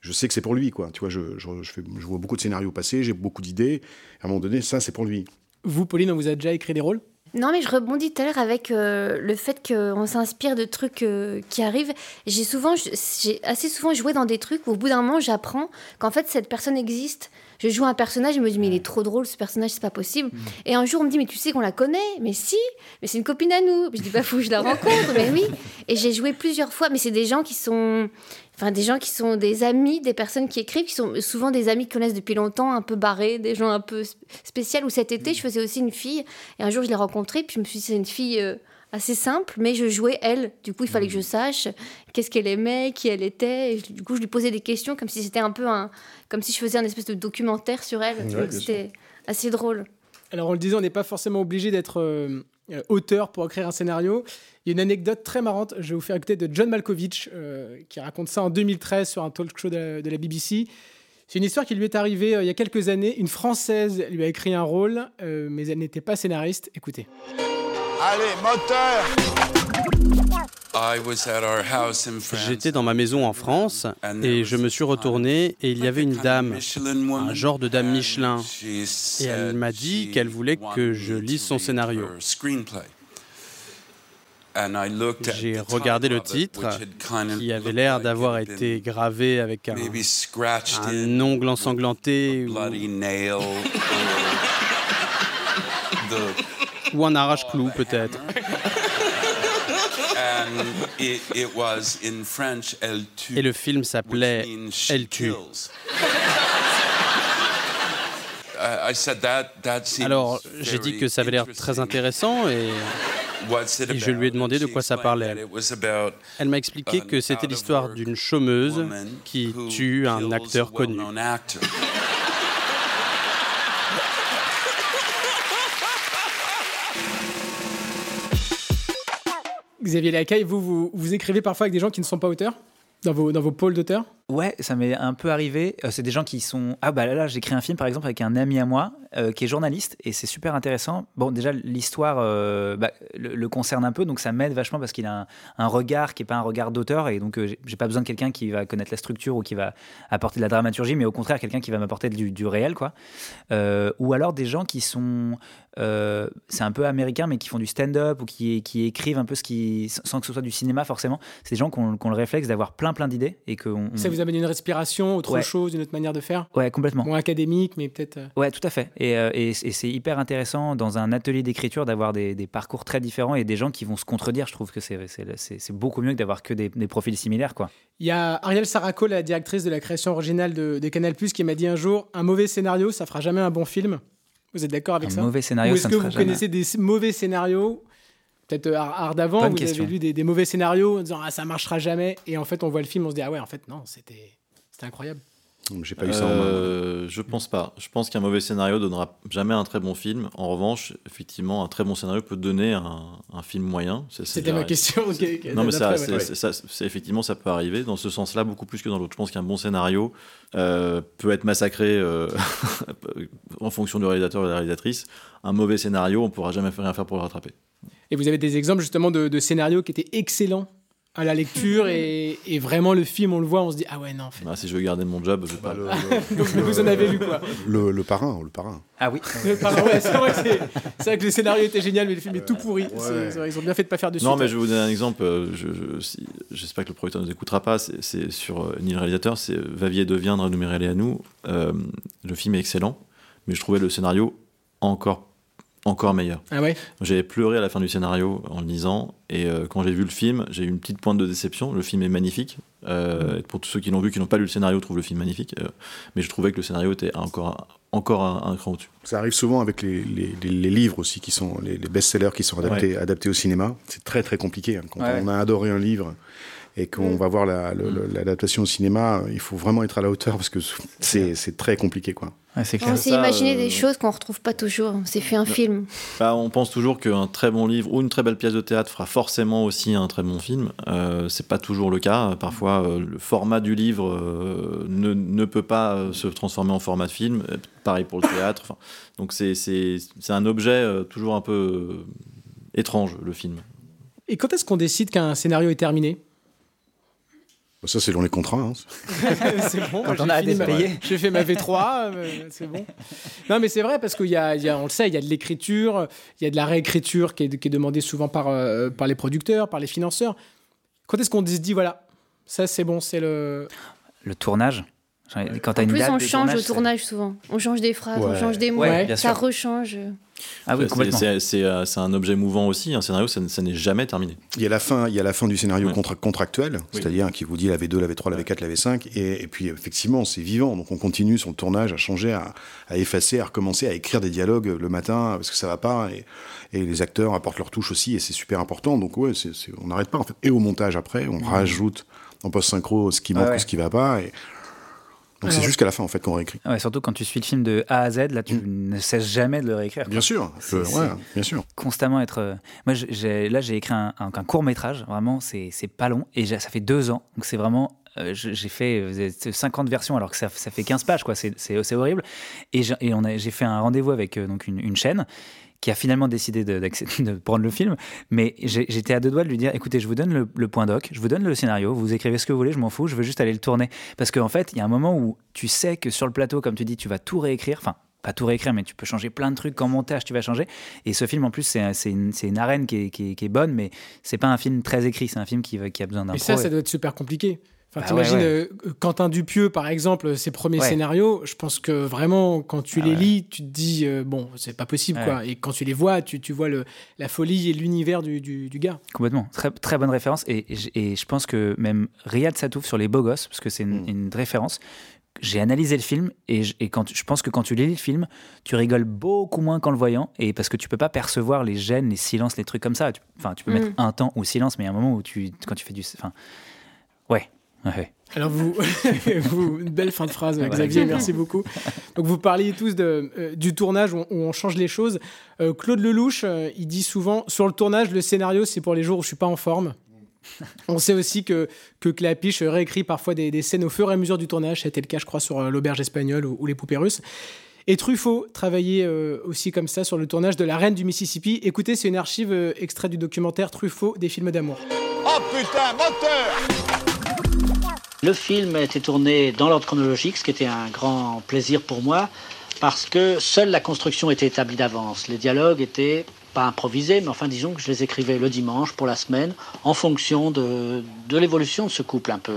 je sais que c'est pour lui, quoi. Tu vois, je, je, je fais, je vois beaucoup de scénarios passer, j'ai beaucoup d'idées. À un moment donné, ça c'est pour lui. Vous, Pauline, on vous a déjà écrit des rôles? Non, mais je rebondis tout à l'heure avec euh, le fait qu'on s'inspire de trucs euh, qui arrivent. J'ai souvent, j'ai assez souvent joué dans des trucs où au bout d'un moment, j'apprends qu'en fait, cette personne existe. Je joue un personnage, je me dis, mais il est trop drôle, ce personnage, c'est pas possible. Et un jour, on me dit, mais tu sais qu'on la connaît? Mais si, mais c'est une copine à nous. Je dis, bah, que je la (laughs) rencontre, mais oui. Et j'ai joué plusieurs fois, mais c'est des gens qui sont. Enfin, des gens qui sont des amis, des personnes qui écrivent, qui sont souvent des amis qui connaissent depuis longtemps, un peu barrés, des gens un peu sp- spéciaux. Ou cet été, je faisais aussi une fille, et un jour, je l'ai rencontrée, puis je me suis dit, c'est une fille euh, assez simple, mais je jouais elle. Du coup, il fallait que je sache qu'est-ce qu'elle aimait, qui elle était. Et du coup, je lui posais des questions comme si c'était un peu un. comme si je faisais un espèce de documentaire sur elle. Ouais, c'était assez drôle. Alors, on le disait, on n'est pas forcément obligé d'être euh, auteur pour écrire un scénario. Il y a une anecdote très marrante, je vais vous faire écouter de John Malkovich, euh, qui raconte ça en 2013 sur un talk show de la, de la BBC. C'est une histoire qui lui est arrivée euh, il y a quelques années. Une Française lui a écrit un rôle, euh, mais elle n'était pas scénariste. Écoutez. Allez, moteur J'étais dans ma maison en France et je me suis retourné et il y avait une dame, un genre de dame Michelin. Et elle m'a dit qu'elle voulait que je lise son scénario. J'ai regardé le titre qui avait l'air d'avoir été gravé avec un, un ongle ensanglanté ou, ou un arrache-clou peut-être. (laughs) Et le film s'appelait Elle tue. Alors j'ai dit que ça avait l'air très intéressant et, et je lui ai demandé de quoi ça parlait. Elle m'a expliqué que c'était l'histoire d'une chômeuse qui tue un acteur connu. Xavier Lacaille, vous, vous, écrivez parfois avec des gens qui ne sont pas auteurs dans vos, dans vos pôles d'auteurs? Ouais, ça m'est un peu arrivé. Euh, c'est des gens qui sont. Ah, bah là, là j'écris un film par exemple avec un ami à moi euh, qui est journaliste et c'est super intéressant. Bon, déjà, l'histoire euh, bah, le, concerne un peu, donc ça m'aide vachement parce qu'il a un, regard qui n'est pas un regard d'auteur et donc j'ai- j'ai pas besoin de quelqu'un qui va connaître la structure ou qui va apporter de la dramaturgie, mais au contraire, quelqu'un qui va m'apporter du, réel, quoi. Ou alors des gens qui sont. c'est un peu américain, mais qui font du stand-up ou qui, écrivent un peu ce qui. sans que ce soit du cinéma forcément. C'est des gens qui ont le réflexe d'avoir plein, plein d'idées et que. on- Ça amène une respiration, autre Ouais. chose, une autre manière de faire Ouais, complètement. Moins académique, mais peut-être. euh, Ouais, tout à fait. Et, euh, et, et c'est hyper intéressant dans un atelier d'écriture d'avoir des, des parcours très différents et des gens qui vont se contredire. Je trouve que c'est- beaucoup mieux que d'avoir que des, des profils similaires. Quoi. Il y a Ariel Saraco, la directrice de la création originale de, de Canal+, qui m'a dit un jour un mauvais scénario, ça fera jamais un bon film. Vous êtes d'accord avec Un ça? mauvais scénario, Ou est-ce ça que ne vous fera jamais. connaissez des mauvais scénarios Peut-être euh, Art d'avant, vous question. avez lu des, des mauvais scénarios en disant ah ça marchera jamais, et en fait on voit le film, on se dit ah ouais en fait non c'était incroyable. J'ai pas eu ça en main. Euh, je pense pas. Je pense qu'un mauvais scénario donnera jamais un très bon film. En revanche, effectivement, un très bon scénario peut donner un, un film moyen. C'était ma question. Non, mais ça, ouais. ça- effectivement, ça peut arriver dans ce sens-là beaucoup plus que dans l'autre. Je pense qu'un bon scénario euh, peut être massacré euh, (laughs) en fonction du réalisateur et de la réalisatrice. Un mauvais scénario, on pourra jamais faire rien faire pour le rattraper. Et vous avez des exemples justement de, de scénarios qui étaient excellents à la lecture et, vraiment le film, on le voit, on se dit ah ouais non. En fait. Ah, si je veux garder mon job, je vais pas. le, (laughs) Donc vous en avez lu quoi le, parrain, le parrain. Ah oui. c'est vrai, vrai, que le scénario était génial, mais le film est tout pourri. ils ont bien fait de pas faire de suite. Non, mais je vais vous donner un exemple. Euh, j'espère que le producteur ne nous écoutera pas. C'est sur euh, ni le réalisateur, c'est Vavier deviendra nous à nous. Euh, le film est excellent, mais je trouvais le scénario encore encore meilleur. Ah ouais? J'avais pleuré à la fin du scénario en le lisant, et euh, quand j'ai vu le film, j'ai eu une petite pointe de déception. Le film est magnifique. Euh, pour tous ceux qui l'ont vu, qui n'ont pas lu le scénario, trouvent le film magnifique. Euh, mais je trouvais que le scénario était encore, encore un, cran au-dessus. Ça arrive souvent avec les, les, livres aussi, qui sont les, best-sellers qui sont adaptés, adaptés au cinéma. C'est très très compliqué. Hein. Quand on a adoré un livre et qu'on va voir mm. l'adaptation au cinéma, il faut vraiment être à la hauteur parce que c'est très compliqué. quoi. On s'est imaginé des euh, choses qu'on retrouve pas toujours. C'est fait un film. Bah, on pense toujours qu'un très bon livre ou une très belle pièce de théâtre fera forcément aussi un très bon film. Euh, c'est pas toujours le cas. Parfois, euh, le format du livre euh, ne, ne, peut pas se transformer en format de film. Pareil pour le théâtre. Enfin, donc c'est un objet toujours un peu étrange, le film. Et quand est-ce qu'on décide qu'un scénario est terminé? Ça, c'est dans les contrats. Hein. (laughs) c'est bon. Quand on a J'ai fait ma V3, euh, c'est bon. Non, mais c'est vrai parce qu'il y, a, on le sait, il y a de l'écriture, il y a de la réécriture qui est, qui est demandée souvent par, euh, par les producteurs, par les financeurs. Quand est-ce qu'on se dit, voilà, ça c'est bon, c'est le. Le tournage quand en plus, on change le tournage souvent. On change des phrases, on change des mots, ça rechange. Ah oui, euh, c'est un objet mouvant aussi. Un scénario, ça, n'est jamais terminé. Il y a la fin, il y a la fin du scénario contractuel, c'est-à-dire qui vous dit la V2, la V3, la V4, la V5, et, puis effectivement, c'est vivant. Donc on continue le tournage à changer, à, effacer, à recommencer, à écrire des dialogues le matin parce que ça va pas, et, les acteurs apportent leur touche aussi, et c'est super important. Donc ouais, on n'arrête pas en fait. Et au montage après, on rajoute en post synchro ce qui manque ou ce qui va pas. Et, donc c'est jusqu'à la fin en fait qu'on réécrit. Ouais, surtout quand tu suis le film de A à Z, là tu mm. ne cesses jamais de le réécrire. Bien sûr, bien sûr. Constamment être. Euh, moi, là j'ai écrit un, court métrage, vraiment c'est pas long et ça fait deux ans, donc c'est vraiment. Euh, j'ai fait 50 euh, versions alors que ça, ça fait 15 pages, quoi. C'est horrible. Et j'ai fait un rendez-vous avec donc une, une chaîne qui a finalement décidé de, (laughs) de, prendre le film. Mais j'étais à deux doigts de lui dire écoutez, je vous donne le, point doc, je vous donne le scénario, vous écrivez ce que vous voulez, je m'en fous, je veux juste aller le tourner. Parce qu'en fait, il y a un moment où tu sais que sur le plateau, comme tu dis, tu vas tout réécrire. Enfin, pas tout réécrire, mais tu peux changer plein de trucs. Qu'en montage, tu vas changer. Et ce film, en plus, c'est une, une, arène qui est, qui est, bonne, mais c'est pas un film très écrit. C'est un film qui, qui a besoin d'un. Et ça, ça doit être super compliqué. Enfin, bah t'imagines euh, Quentin Dupieux, par exemple, ses premiers scénarios, je pense que vraiment, quand tu ah les lis, tu te dis, euh, bon, c'est pas possible, quoi. Et quand tu les vois, tu, tu vois le, la folie et l'univers du, du, gars. Complètement. Très, très bonne référence. Et, et, je pense que même Riyad Satouf sur Les Beaux Gosses, parce que c'est une, mm. une, référence, j'ai analysé le film et, je, et quand, je pense que quand tu lis le film, tu rigoles beaucoup moins qu'en le voyant. Et parce que tu peux pas percevoir les gênes, les silences, les trucs comme ça. Enfin, tu, peux mettre mm. un temps au silence, mais il y a un moment où tu, quand tu fais du. Enfin, ouais. Alors vous, (laughs) vous, une belle fin de phrase, Xavier, merci beaucoup. Donc vous parliez tous de, euh, du tournage où on, change les choses. Euh, Claude Lelouch, euh, il dit souvent, sur le tournage, le scénario, c'est pour les jours où je suis pas en forme. On sait aussi que, que Clapiche réécrit parfois des, scènes au fur et à mesure du tournage. C'était le cas, je crois, sur l'auberge espagnole ou, les poupées russes. Et Truffaut travaillait aussi comme ça sur le tournage de La Reine du Mississippi. Écoutez, c'est une archive extraite du documentaire Truffaut des films d'amour. Oh putain, moteur le film a été tourné dans l'ordre chronologique, ce qui était un grand plaisir pour moi, parce que seule la construction était établie d'avance. Les dialogues étaient pas improvisés, mais enfin disons que je les écrivais le dimanche pour la semaine, en fonction de, l'évolution de ce couple un peu.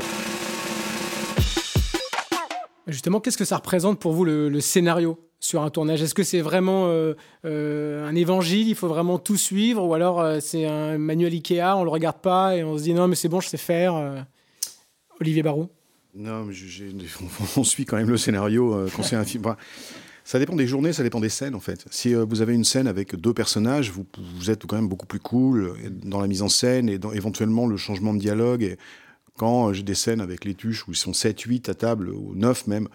Justement, qu'est-ce que ça représente pour vous le, scénario sur un tournage? Est-ce que c'est vraiment euh, euh, un évangile Il faut vraiment tout suivre Ou alors euh, c'est un manuel Ikea, on le regarde pas et on se dit non mais c'est bon, je sais faire Olivier Barou Non, mais (laughs) on suit quand même le scénario euh, quand c'est un film. ça dépend des journées, ça dépend des scènes en fait. Si euh, vous avez une scène avec deux personnages, vous, êtes quand même beaucoup plus cool dans la mise en scène et éventuellement le changement de dialogue. Et quand euh, j'ai des scènes avec les tuches où ils sont 7, 8 à table, ou 9 même,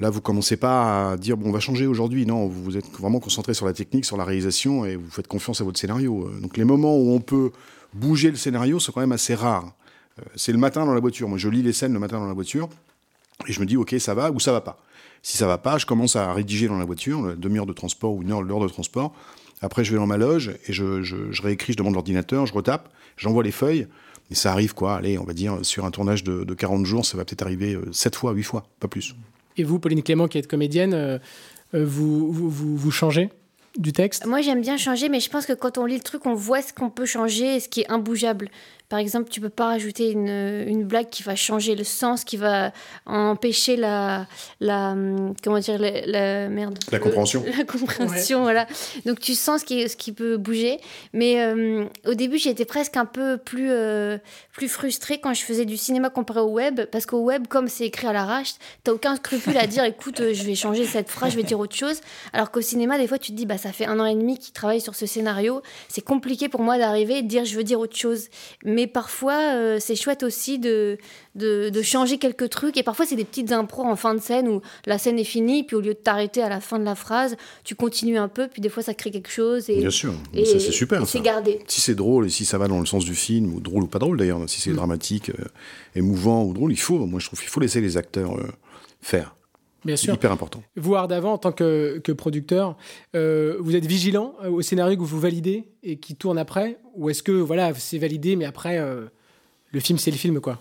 là vous commencez pas à dire bon on va changer aujourd'hui. Non, vous êtes vraiment concentré sur la technique, sur la réalisation et vous faites confiance à votre scénario. Donc les moments où on peut bouger le scénario sont quand même assez rares. Euh, c'est le matin dans la voiture. Moi, je lis les scènes le matin dans la voiture et je me dis, OK, ça va ou ça va pas. Si ça va pas, je commence à rédiger dans la voiture, demi-heure de transport ou une heure, l'heure de transport. Après, je vais dans ma loge et je, réécris, je demande l'ordinateur, je retape, j'envoie les feuilles. Et ça arrive, quoi, allez, on va dire, sur un tournage de, 40 jours, ça va peut-être arriver 7 fois, 8 fois, pas plus. Et vous, Pauline Clément, qui êtes comédienne, vous, vous, vous changez du texte? Moi, j'aime bien changer, mais je pense que quand on lit le truc, on voit ce qu'on peut changer et ce qui est imbougeable. Par exemple, tu peux pas rajouter une, une, blague qui va changer le sens, qui va empêcher la, la comment dire, la, merde. La compréhension. (laughs) la compréhension, voilà. Donc tu sens ce qui, ce qui peut bouger. Mais euh, au début, j'étais presque un peu plus, euh, plus frustrée quand je faisais du cinéma comparé au web, parce qu'au web, comme c'est écrit à l'arrache, t'as aucun scrupule à dire, écoute, euh, je vais changer cette phrase, je vais dire autre chose. Alors qu'au cinéma, des fois, tu te dis, bah ça fait un an et demi qu'il travaille sur ce scénario, c'est compliqué pour moi d'arriver et de dire, je veux dire autre chose. Mais mais parfois, euh, c'est chouette aussi de, de, changer quelques trucs. Et parfois, c'est des petites impros en fin de scène où la scène est finie, puis au lieu de t'arrêter à la fin de la phrase, tu continues un peu, puis des fois, ça crée quelque chose. Et, Bien sûr, et, ça c'est super. C'est gardé. Si c'est drôle et si ça va dans le sens du film, ou drôle ou pas drôle d'ailleurs, si c'est mm. dramatique, euh, émouvant ou drôle, il faut, moi je trouve qu'il faut laisser les acteurs euh, faire. Bien sûr. Hyper important. Vous, d'avant, en tant que, que producteur, euh, vous êtes vigilant euh, au scénario que vous validez et qui tourne après Ou est-ce que voilà, c'est validé, mais après, euh, le film, c'est le film, quoi?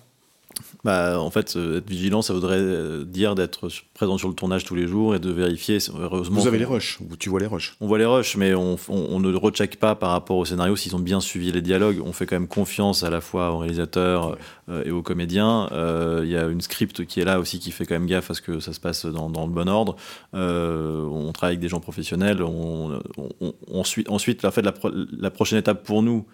Bah, en fait, euh, être vigilant, ça voudrait euh, dire d'être présent sur le tournage tous les jours et de vérifier. Heureusement, vous avez les rushs, tu vois les rushs. On voit les rushs, mais on, on, ne recheck pas par rapport au scénario s'ils ont bien suivi les dialogues. On fait quand même confiance à la fois aux réalisateurs euh, et aux comédiens. Il y a une script qui est là aussi qui fait quand même gaffe à ce que ça se passe dans, dans le bon ordre. on travaille avec des gens professionnels. On, ensuite, ensuite, la, fait, la, la prochaine étape pour nous,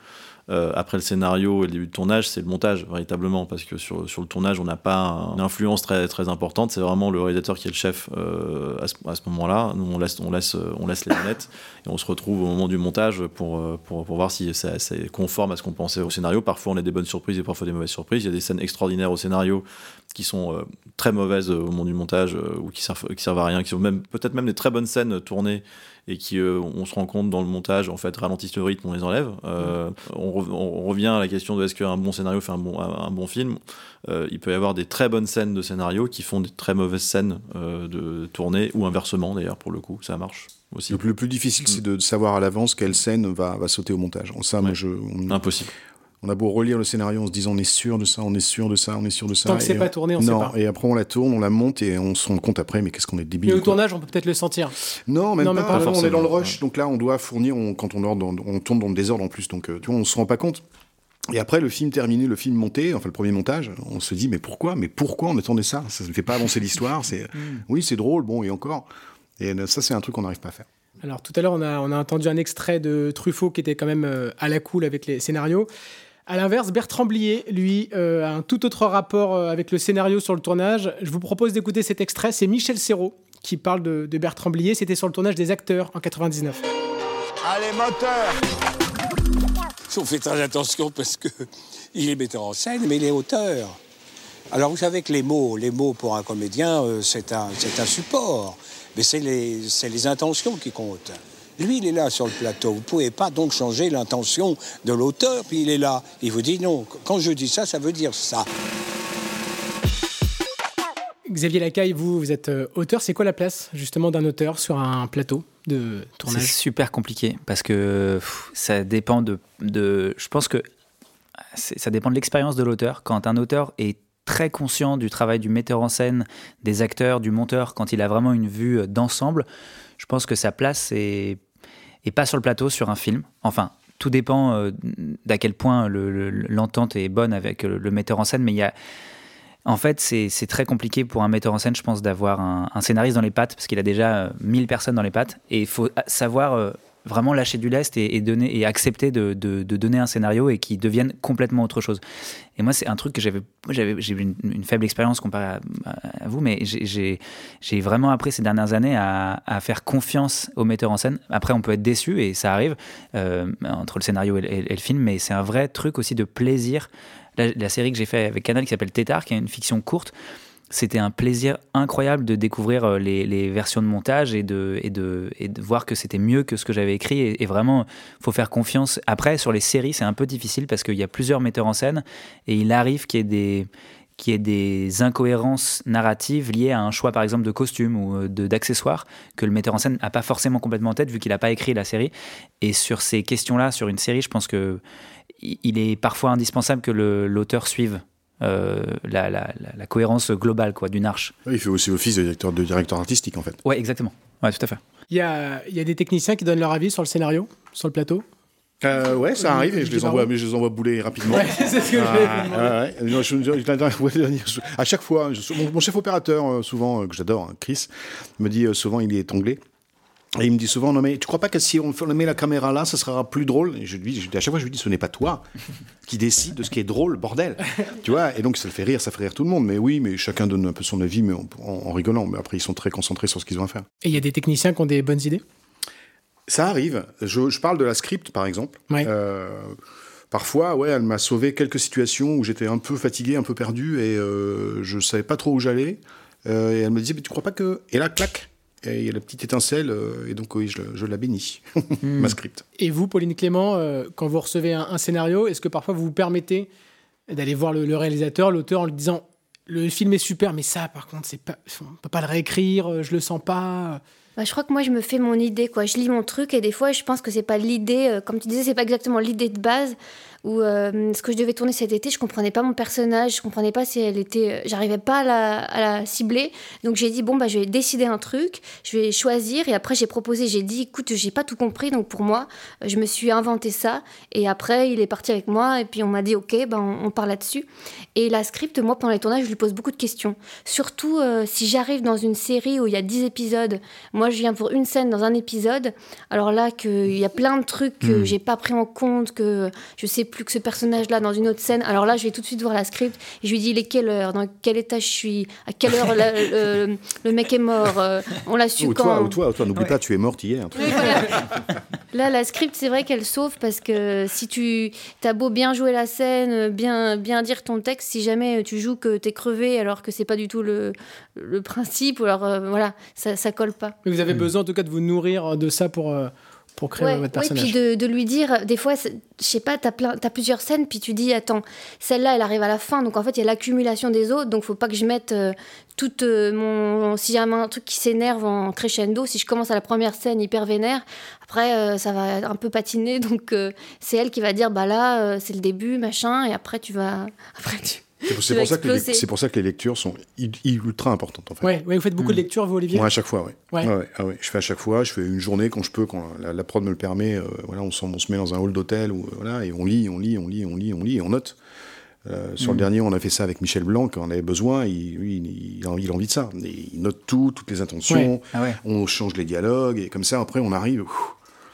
euh, après le scénario et le début de tournage, c'est le montage, véritablement, parce que sur, sur le tournage, on n'a pas une influence très, très importante. C'est vraiment le réalisateur qui est le chef euh, à ce, à ce moment-là. Nous, on laisse, on, laisse, on laisse les manettes et on se retrouve au moment du montage pour, pour, pour voir si c'est conforme à ce qu'on pensait au scénario. Parfois, on a des bonnes surprises et parfois des mauvaises surprises. Il y a des scènes extraordinaires au scénario qui sont euh, très mauvaises au moment du montage ou qui servent, qui servent à rien, qui sont même peut-être même des très bonnes scènes tournées et qui, euh, on se rend compte dans le montage, en fait, ralentissent le rythme, on les enlève. Euh, on, revient à la question de est-ce qu'un bon scénario fait un bon, un bon film euh, Il peut y avoir des très bonnes scènes de scénario qui font des très mauvaises scènes de tournée, ou inversement d'ailleurs, pour le coup, ça marche. Aussi. Le, plus, difficile, c'est de savoir à l'avance quelle scène va, va sauter au montage. Ça, moi, je, Impossible on a beau relire le scénario en se disant on est sûr de ça, on est sûr de ça, on est sûr de ça. Tant que c'est pas tourné, on non, sait pas. Et après on la tourne, on la monte et on se rend compte après, mais qu'est-ce qu'on est débile. Mais au tournage, on peut peut-être le sentir. Non, même pas. on est dans le rush, donc là on doit fournir, quand on, on tourne dans le désordre en plus, donc euh, tu vois, on se rend pas compte. Et après, le film terminé, le film monté, enfin le premier montage, on se dit mais pourquoi Mais pourquoi on attendait ça? Ça ne fait pas avancer l'histoire. C'est (laughs) mm. oui, c'est drôle, bon et encore. Et euh, ça, c'est un truc qu'on n'arrive pas à faire. Alors tout à l'heure, on a, on a entendu un extrait de Truffaut qui était quand même euh, à la cool avec les scénarios. À l'inverse, Bertrand Blier, lui, euh, a un tout autre rapport euh, avec le scénario sur le tournage. Je vous propose d'écouter cet extrait. C'est Michel Serrault qui parle de, Bertrand Blier. C'était sur le tournage des acteurs en 99. Allez, moteur On fait très attention parce que il est metteur en scène, mais il est auteur. Alors vous savez que les mots, les mots pour un comédien, euh, c'est un, un support. Mais c'est les, les intentions qui comptent. Lui, il est là sur le plateau. Vous ne pouvez pas donc changer l'intention de l'auteur, puis il est là. Il vous dit non. Quand je dis ça, ça veut dire ça. Xavier Lacaille, vous, vous êtes euh, auteur. C'est quoi la place justement d'un auteur sur un plateau de tournage? C'est super compliqué parce que ça dépend de, de, Je pense que ça dépend de l'expérience de l'auteur. Quand un auteur est très conscient du travail du metteur en scène, des acteurs, du monteur, quand il a vraiment une vue d'ensemble, je pense que sa place est et pas sur le plateau sur un film. Enfin, tout dépend euh, d'à quel point l'entente est bonne avec euh, le, metteur en scène, mais il y a. En fait, c'est très compliqué pour un metteur en scène, je pense, d'avoir un, scénariste dans les pattes, parce qu'il a déjà 1000 euh, personnes dans les pattes, et il faut savoir vraiment lâcher du lest et, donner et accepter de, donner un scénario et qui devienne complètement autre chose. Et moi, c'est un truc que j'avais, j'ai eu une, faible expérience comparée à, vous, mais j'ai, vraiment appris ces dernières années à, faire confiance au metteur en scène. Après, on peut être déçu et ça arrive euh, entre le scénario et, le film, mais c'est un vrai truc aussi de plaisir. La, la série que j'ai fait avec Canal qui s'appelle Tétard, qui est une fiction courte, c'était un plaisir incroyable de découvrir euh, les, versions de montage et de, et et voir que c'était mieux que ce que j'avais écrit. Et, vraiment, il faut faire confiance. Après, sur les séries, c'est un peu difficile parce qu'il y a plusieurs metteurs en scène et il arrive qu'il y ait des qu'il y ait des incohérences narratives liées à un choix par exemple de costume ou euh, d'accessoires que le metteur en scène n'a pas forcément complètement en tête vu qu'il n'a pas écrit la série. Et sur ces questions-là, sur une série, je pense que il est parfois indispensable que l'auteur suive euh, la, la, la, cohérence globale quoi, d'une arche. il fait aussi office de directeur, de directeur artistique en fait. Oui, exactement. Ouais, tout à fait. Il y a, y a, des techniciens qui donnent leur avis sur le scénario, sur le plateau? Euh, ouais, ça arrive et je les envoie, mais je les envoie bouler rapidement. Ouais, (laughs) c'est ce que ah, je À chaque fois, mon, chef opérateur, euh, souvent, euh, que j'adore, hein, Chris, me dit souvent il est anglais. Et il me dit souvent, non mais tu crois pas que si on met la caméra là, ça sera plus drôle? Et je lui à chaque fois, je lui dis, ce n'est pas toi qui décide de ce qui est drôle, bordel. tu vois Et donc ça le fait rire, ça fait rire tout le monde. Mais oui, mais chacun donne un peu son avis, mais en, rigolant. Mais après, ils sont très concentrés sur ce qu'ils ont à faire. Et il y a des techniciens qui ont des bonnes idées? Ça arrive. Je, parle de la script, par exemple. Euh, parfois, ouais, elle m'a sauvé quelques situations où j'étais un peu fatigué, un peu perdu, et euh, je savais pas trop où j'allais. Euh, et elle me disait, mais tu crois pas que... Et là, clac et il y a la petite étincelle, euh, et donc oui, je, la bénis, (laughs) hmm. ma script. Et vous, Pauline Clément, euh, quand vous recevez un, scénario, est-ce que parfois vous vous permettez d'aller voir le, réalisateur, l'auteur, en lui disant le film est super, mais ça, par contre, c'est pas, on peut pas le réécrire, euh, je le sens pas. Bah, je crois que moi, je me fais mon idée, quoi. Je lis mon truc et des fois, je pense que c'est pas l'idée, comme tu disais, c'est pas exactement l'idée de base où euh, ce que je devais tourner cet été, je comprenais pas mon personnage, je comprenais pas si elle était, euh, j'arrivais pas à la, cibler. Donc j'ai dit bon bah je vais décider un truc, je vais choisir et après j'ai proposé, j'ai dit écoute j'ai pas tout compris donc pour moi euh, je me suis inventé ça et après il est parti avec moi et puis on m'a dit ok ben on, parle là-dessus. Et la script moi pendant les tournages je lui pose beaucoup de questions, surtout si j'arrive dans une série où il y a 10 épisodes, moi je viens pour une scène dans un épisode, alors là qu'il y a plein de trucs que hmm. j'ai pas pris en compte que je sais plus que ce personnage-là dans une autre scène. Alors là, je vais tout de suite voir la script et je lui dis il est quelle heure, dans quel état je suis, à quelle heure le, mec est mort, euh, on l'a su quand. Toi, ou toi, toi n'oublie pas, tu es morte hier. là, la script, c'est vrai qu'elle sauve parce que si tu as beau bien jouer la scène, bien, bien dire ton texte, si jamais tu joues que tu es crevé alors que c'est pas du tout le, le principe, alors euh, voilà, ça, ça colle pas. Mais vous avez besoin en tout cas de vous nourrir de ça pour. Euh, pour créer votre personnage. Oui, puis de, lui dire, des fois, je sais pas, tu as, plusieurs scènes, puis tu dis, attends, celle-là, elle arrive à la fin, donc en fait, il y a l'accumulation des autres, donc faut pas que je mette euh, toute euh, mon. Si j'ai un truc qui s'énerve en crescendo, si je commence à la première scène hyper vénère, après, euh, ça va un peu patiner, (laughs) donc c'est elle qui va dire, bah là, c'est le début, machin, et après, tu vas. (laughs) Après, tu c'est pour, ça que les, c'est pour ça que les lectures sont ultra importantes en fait. Ouais, vous faites beaucoup de mm. lectures, vous, Olivier Moi, à chaque fois, oui. Ouais. Ah ouais, Je fais à chaque fois, je fais une journée quand je peux, quand la, prod me le permet. Euh, voilà, on, on, se met dans un hall d'hôtel ou voilà, et on lit, on lit, on lit, on lit, on lit, et on note. Euh, sur le mm. dernier, on a fait ça avec Michel Blanc quand on avait besoin. Il, il, a, envie, de ça. il note tout, toutes les intentions. Ah on change les dialogues et comme ça, après, on arrive.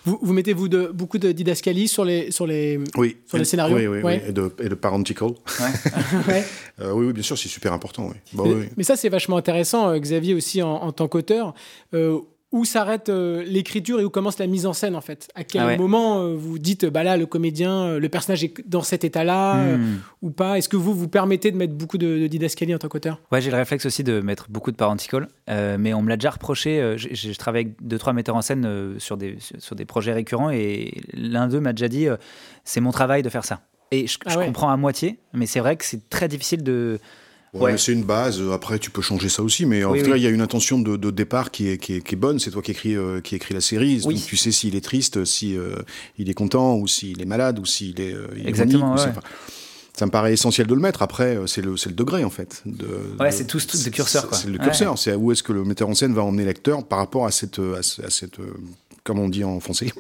Vous, vous mettez vous de, beaucoup de didascalie sur les, sur les, oui. sur les scénarios Oui, oui, oui. Et, de, et de parentical. (laughs) Ouais. euh, oui, oui, bien sûr, c'est super important. Bah mais, mais, ça, c'est vachement intéressant, euh, Xavier, aussi en, en tant qu'auteur. Euh, où s'arrête euh, l'écriture et où commence la mise en scène en fait À quel ah moment euh, vous dites bah là le comédien, euh, le personnage est dans cet état-là hmm. ou pas? Est-ce que vous vous permettez de mettre beaucoup de, de didascalie en tant qu'auteur? Ouais, j'ai le réflexe aussi de mettre beaucoup de parentical, mais on me l'a déjà reproché. je travaille avec deux trois metteurs en scène sur des sur des projets récurrents et l'un d'eux m'a déjà dit c'est mon travail de faire ça. Et je, ah comprends à moitié, mais c'est vrai que c'est très difficile de Ouais, c'est une base. Après, tu peux changer ça aussi, mais en tout cas, il y a une intention de, de départ qui est, qui est, qui est bonne. C'est toi qui écris, euh, qui écris la série. Donc, tu sais s'il est triste, si euh, il est content, ou s'il est malade, ou s'il est euh, Exactement. ça me paraît essentiel de le mettre. Après, c'est le, le degré, en fait. De, ouais, c'est tout, tout de curseur. C'est le curseur. C'est où est-ce que le metteur en scène va emmener l'acteur par rapport à cette, à, cette comme on dit en français. (laughs)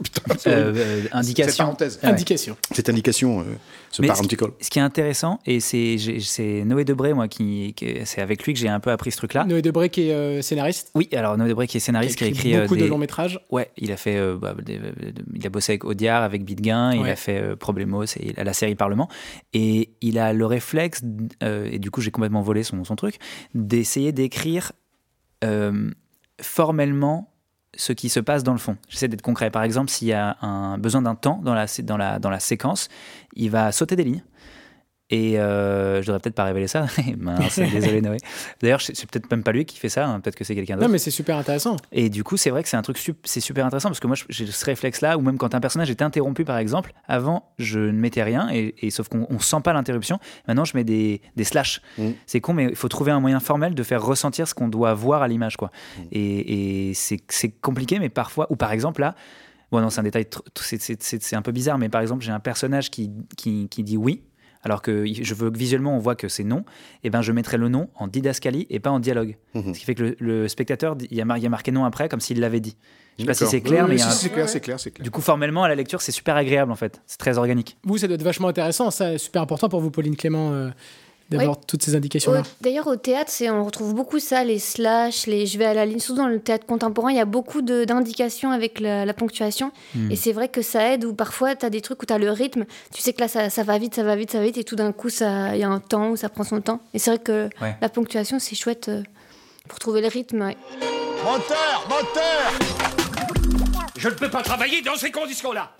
Euh, indication. Cette indication. Cette indication, euh, ce parental. Ce, qui est intéressant, et c'est Noé Debré, moi, qui, c'est avec lui que j'ai un peu appris ce truc-là. Noé Debré qui est euh, scénariste Oui, alors Noé Debré qui est scénariste, qui a écrit, beaucoup de longs métrages. Ouais, il a fait, bah, il a bossé avec Audiard, avec Bidguin, il a fait Problemos et la série Parlement, et il a le réflexe, et du coup j'ai complètement volé son, son truc, d'essayer d'écrire formellement ce qui se passe dans le fond. J'essaie d'être concret. Par exemple, s'il y a un besoin d'un temps dans la, dans, la, dans la séquence, il va sauter des lignes et euh, je devrais peut-être pas révéler ça. (laughs) désolé Noé. D'ailleurs, c'est peut-être même pas lui qui fait ça, hein. peut-être que c'est quelqu'un d'autre. Non, mais c'est super intéressant. Et du coup, c'est vrai que c'est un truc, c'est super intéressant parce que moi, j'ai ce réflexe-là, ou même quand un personnage est interrompu, par exemple, avant, je ne mettais rien, et, sauf qu'on ne sent pas l'interruption. Maintenant, je mets des, des slash. Mm. C'est con, mais il faut trouver un moyen formel de faire ressentir ce qu'on doit voir à l'image, quoi. Mm. Et, et c'est compliqué, mais parfois, ou par exemple là, Bon, non, c'est un détail, c'est un peu bizarre, mais par exemple, j'ai un personnage qui, qui, qui dit oui, alors que je veux que visuellement on voit que c'est non, et eh ben je mettrai le nom en didascalie et pas en dialogue. Mhm. Ce qui fait que le, spectateur, il y, a, marqué non après comme s'il l'avait dit. Je sais pas si c'est clair, mais c'est clair, c'est clair, Du coup, formellement, à la lecture, c'est super agréable en fait. C'est très organique. Vous, ça doit être vachement intéressant, ça, super important pour vous, Pauline Clément. Euh, d'avoir toutes ces indications-là. D'ailleurs, au théâtre, on retrouve beaucoup ça, les slash, les je vais à la ligne. Surtout dans le théâtre contemporain, il y a beaucoup d'indications avec la, ponctuation. Hmm. Et c'est vrai que ça aide, ou parfois, tu as des trucs où tu as le rythme. Tu sais que là, ça, ça, va vite, ça va vite, ça va vite, et tout d'un coup, il y a un temps où ça prend son temps. Et c'est vrai que la ponctuation, c'est chouette euh, pour trouver le rythme. Moteur Moteur Je ne peux pas travailler dans ces conditions-là.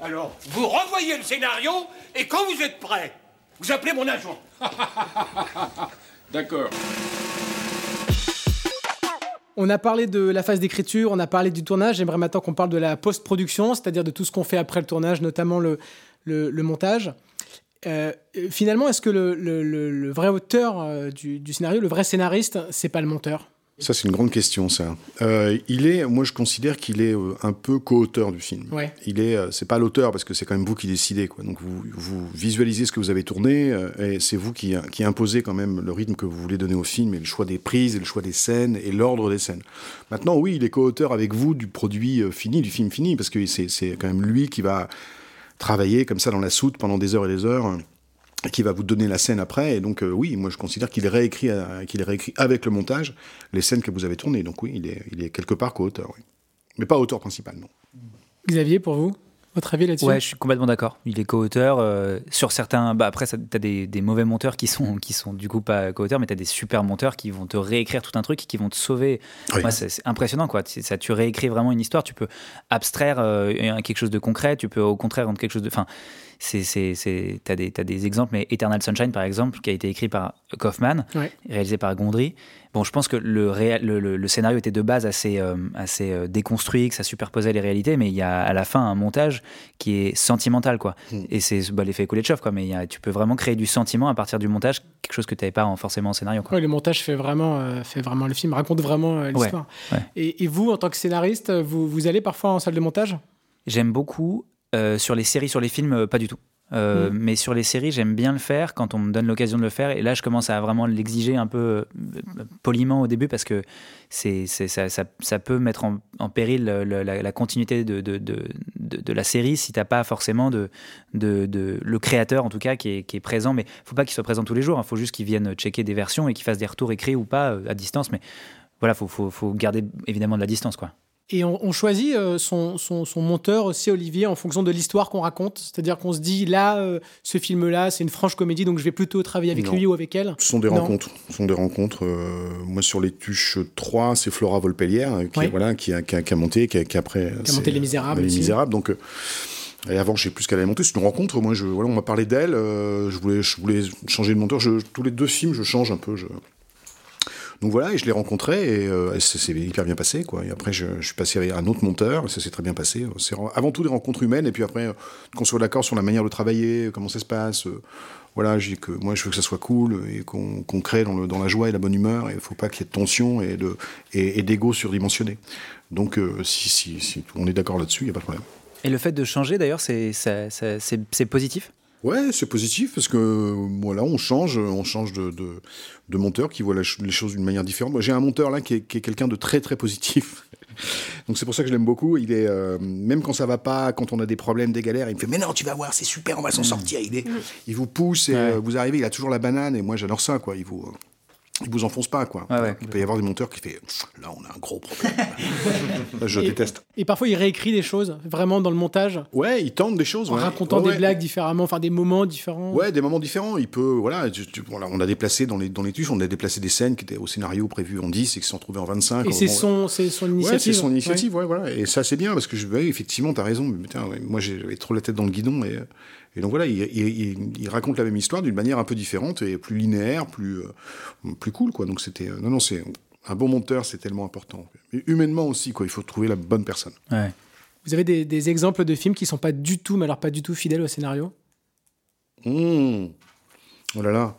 Alors, vous revoyez le scénario, et quand vous êtes prêt, vous appelez mon agent. (laughs) D'accord. On a parlé de la phase d'écriture, on a parlé du tournage. J'aimerais maintenant qu'on parle de la post-production, c'est-à-dire de tout ce qu'on fait après le tournage, notamment le, le, montage. Euh, finalement, est-ce que le, le, vrai auteur euh, du, du, scénario, le vrai scénariste, c'est pas le monteur? Ça, c'est une grande question, ça. Euh, il est, moi, je considère qu'il est euh, un peu co-auteur du film. Ouais. Il est, euh, c'est pas l'auteur parce que c'est quand même vous qui décidez, quoi. Donc vous, vous visualisez ce que vous avez tourné et c'est vous qui, qui imposez quand même le rythme que vous voulez donner au film et le choix des prises et le choix des scènes et l'ordre des scènes. Maintenant, oui, il est co-auteur avec vous du produit fini, du film fini, parce que c'est quand même lui qui va travailler comme ça dans la soute pendant des heures et des heures qui va vous donner la scène après. Et donc, euh, oui, moi, je considère qu'il réécrit, euh, qu'il réécrit avec le montage les scènes que vous avez tournées. Donc, oui, il est, il est quelque part co-auteur, oui. Mais pas auteur principal, non. Xavier, pour vous votre avis là-dessus? Ouais, je suis complètement d'accord. Il est co-auteur. Euh, sur certains. Bah après, tu as des, des, mauvais monteurs qui sont, qui sont du coup pas co-auteurs, mais tu as des super monteurs qui vont te réécrire tout un truc, qui vont te sauver. Moi, c'est impressionnant, quoi. Ça, tu réécris vraiment une histoire. Tu peux abstraire quelque chose de concret, tu peux au contraire rendre quelque chose de. Enfin, c'est, t'as des, as des exemples, mais Eternal Sunshine, par exemple, qui a été écrit par Kaufman, réalisé par Gondry. Bon, je pense que le, le, le, scénario était de base assez, euh, assez euh, déconstruit, que ça superposait les réalités, mais il y a à la fin un montage qui est sentimental, quoi. Hmm. Et c'est bah, l'effet Kuleshov, quoi. Mais y a, tu peux vraiment créer du sentiment à partir du montage, quelque chose que tu n'avais pas forcément en scénario, quoi. le montage fait vraiment, euh, fait vraiment le film, raconte vraiment l'histoire. Et, et, vous, en tant que scénariste, vous, vous allez parfois en salle de montage? J'aime beaucoup. Euh, sur les séries, sur les films, euh, pas du tout. Euh, mm. Mais sur les séries, j'aime bien le faire quand on me donne l'occasion de le faire. Et là, je commence à vraiment l'exiger un peu poliment au début parce que c'est, ça, ça, peut mettre en, péril la, continuité de, de, de, de, la série si t'as pas forcément de, de, le créateur, en tout cas, qui est, qui est présent. Mais faut pas qu'il soit présent tous les jours. Il hein. faut juste qu'il vienne checker des versions et qu'il fasse des retours écrits ou pas à distance. Mais voilà, faut, faut, faut garder évidemment de la distance, quoi. Et on, choisit euh, son, son, monteur aussi, Olivier, en fonction de l'histoire qu'on raconte. C'est-à-dire qu'on se dit, là, euh, ce film-là, c'est une franche comédie, donc je vais plutôt travailler avec lui ou avec elle. Ce sont des rencontres. Ce sont des rencontres. Euh, moi, sur les Tuches 3, c'est Flora Volpellière qui, voilà, qui, a, qui, a, monté, qui, a, après... Qui a monté Les Misérables. Les Misérables, donc... Et avant, je sais plus ce qu'elle monté. C'est une rencontre. Moi, je, voilà, on m'a parlé d'elle. je, voulais, je voulais changer de monteur. Je, tous les deux films, je change un peu. Je, donc voilà, et je l'ai rencontré et euh, ça s'est hyper bien passé. Quoi. Et après, je, suis passé à un autre monteur, et ça s'est très bien passé. C'est avant tout des rencontres humaines, et puis après, euh, qu'on soit d'accord sur la manière de travailler, comment ça se passe. Euh, voilà, dis que moi, je veux que ça soit cool et qu'on crée dans, la joie et la bonne humeur, il ne faut pas qu'il y ait de tension et d'ego surdimensionné. Donc, si, si, si, on est d'accord là-dessus, il n'y a pas de problème. Et le fait de changer, d'ailleurs, c'est positif? Ouais, c'est positif parce que voilà, on change, on change de, de, monteur qui voit les choses d'une manière différente. Moi, j'ai un monteur là qui est, quelqu'un de très très positif. (laughs) Donc c'est pour ça que je l'aime beaucoup. Il est euh, même quand ça va pas, quand on a des problèmes, des galères, il me fait mais non, tu vas voir, c'est super, on va s'en mmh. sortir. Il est, il vous pousse et euh, vous arrivez, il a toujours la banane et moi j'adore ça quoi. Il vous euh, il vous enfonce pas, quoi. Il peut y avoir des monteurs qui fait là, on a un gros problème. (laughs) je déteste. Et parfois, il réécrit des choses, vraiment dans le montage. Ouais, il tente des choses. En racontant des blagues différemment, enfin des moments différents. Ouais, des moments différents. Il peut, voilà, on a déplacé dans les, dans les tuches, on a déplacé des scènes qui étaient au scénario prévu en 10 et qui sont retrouvées en 25. Et c'est son, son initiative. Ouais, c'est son initiative, ouais. voilà. Et ça, c'est bien parce que, je, effectivement, tu as raison. moi, j'avais trop la tête dans le guidon et et donc voilà, il, raconte la même histoire d'une manière un peu différente et plus linéaire, plus, euh, plus cool, quoi. Donc c'était. Non, non, c'est. Un bon monteur, c'est tellement important. Et humainement aussi, quoi. Il faut trouver la bonne personne. Vous avez des, exemples de films qui sont pas du tout, mais alors pas du tout fidèles au scénario? Mmh. Oh là là.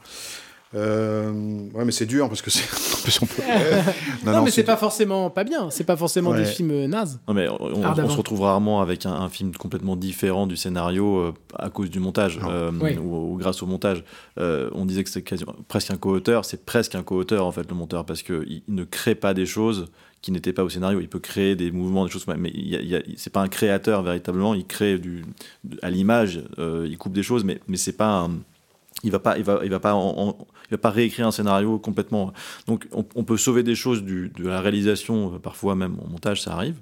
Euh, ouais, mais c'est dur parce que c'est (laughs) non, mais c'est pas forcément pas bien. C'est pas forcément des films nazes. Non, mais on, se retrouve rarement avec un, film complètement différent du scénario à cause du montage ou, grâce au montage. on disait que c'était presque un co-auteur. C'est presque un co-auteur en fait le monteur parce que il ne crée pas des choses qui n'était pas au scénario. Il peut créer des mouvements, des choses, mais c'est pas un créateur véritablement. Il crée du, à l'image, euh, il coupe des choses, mais, mais c'est pas il va pas, il va, il va pas, réécrire un scénario complètement. Donc, on, peut sauver des choses de la réalisation, euh, parfois même en montage, ça arrive.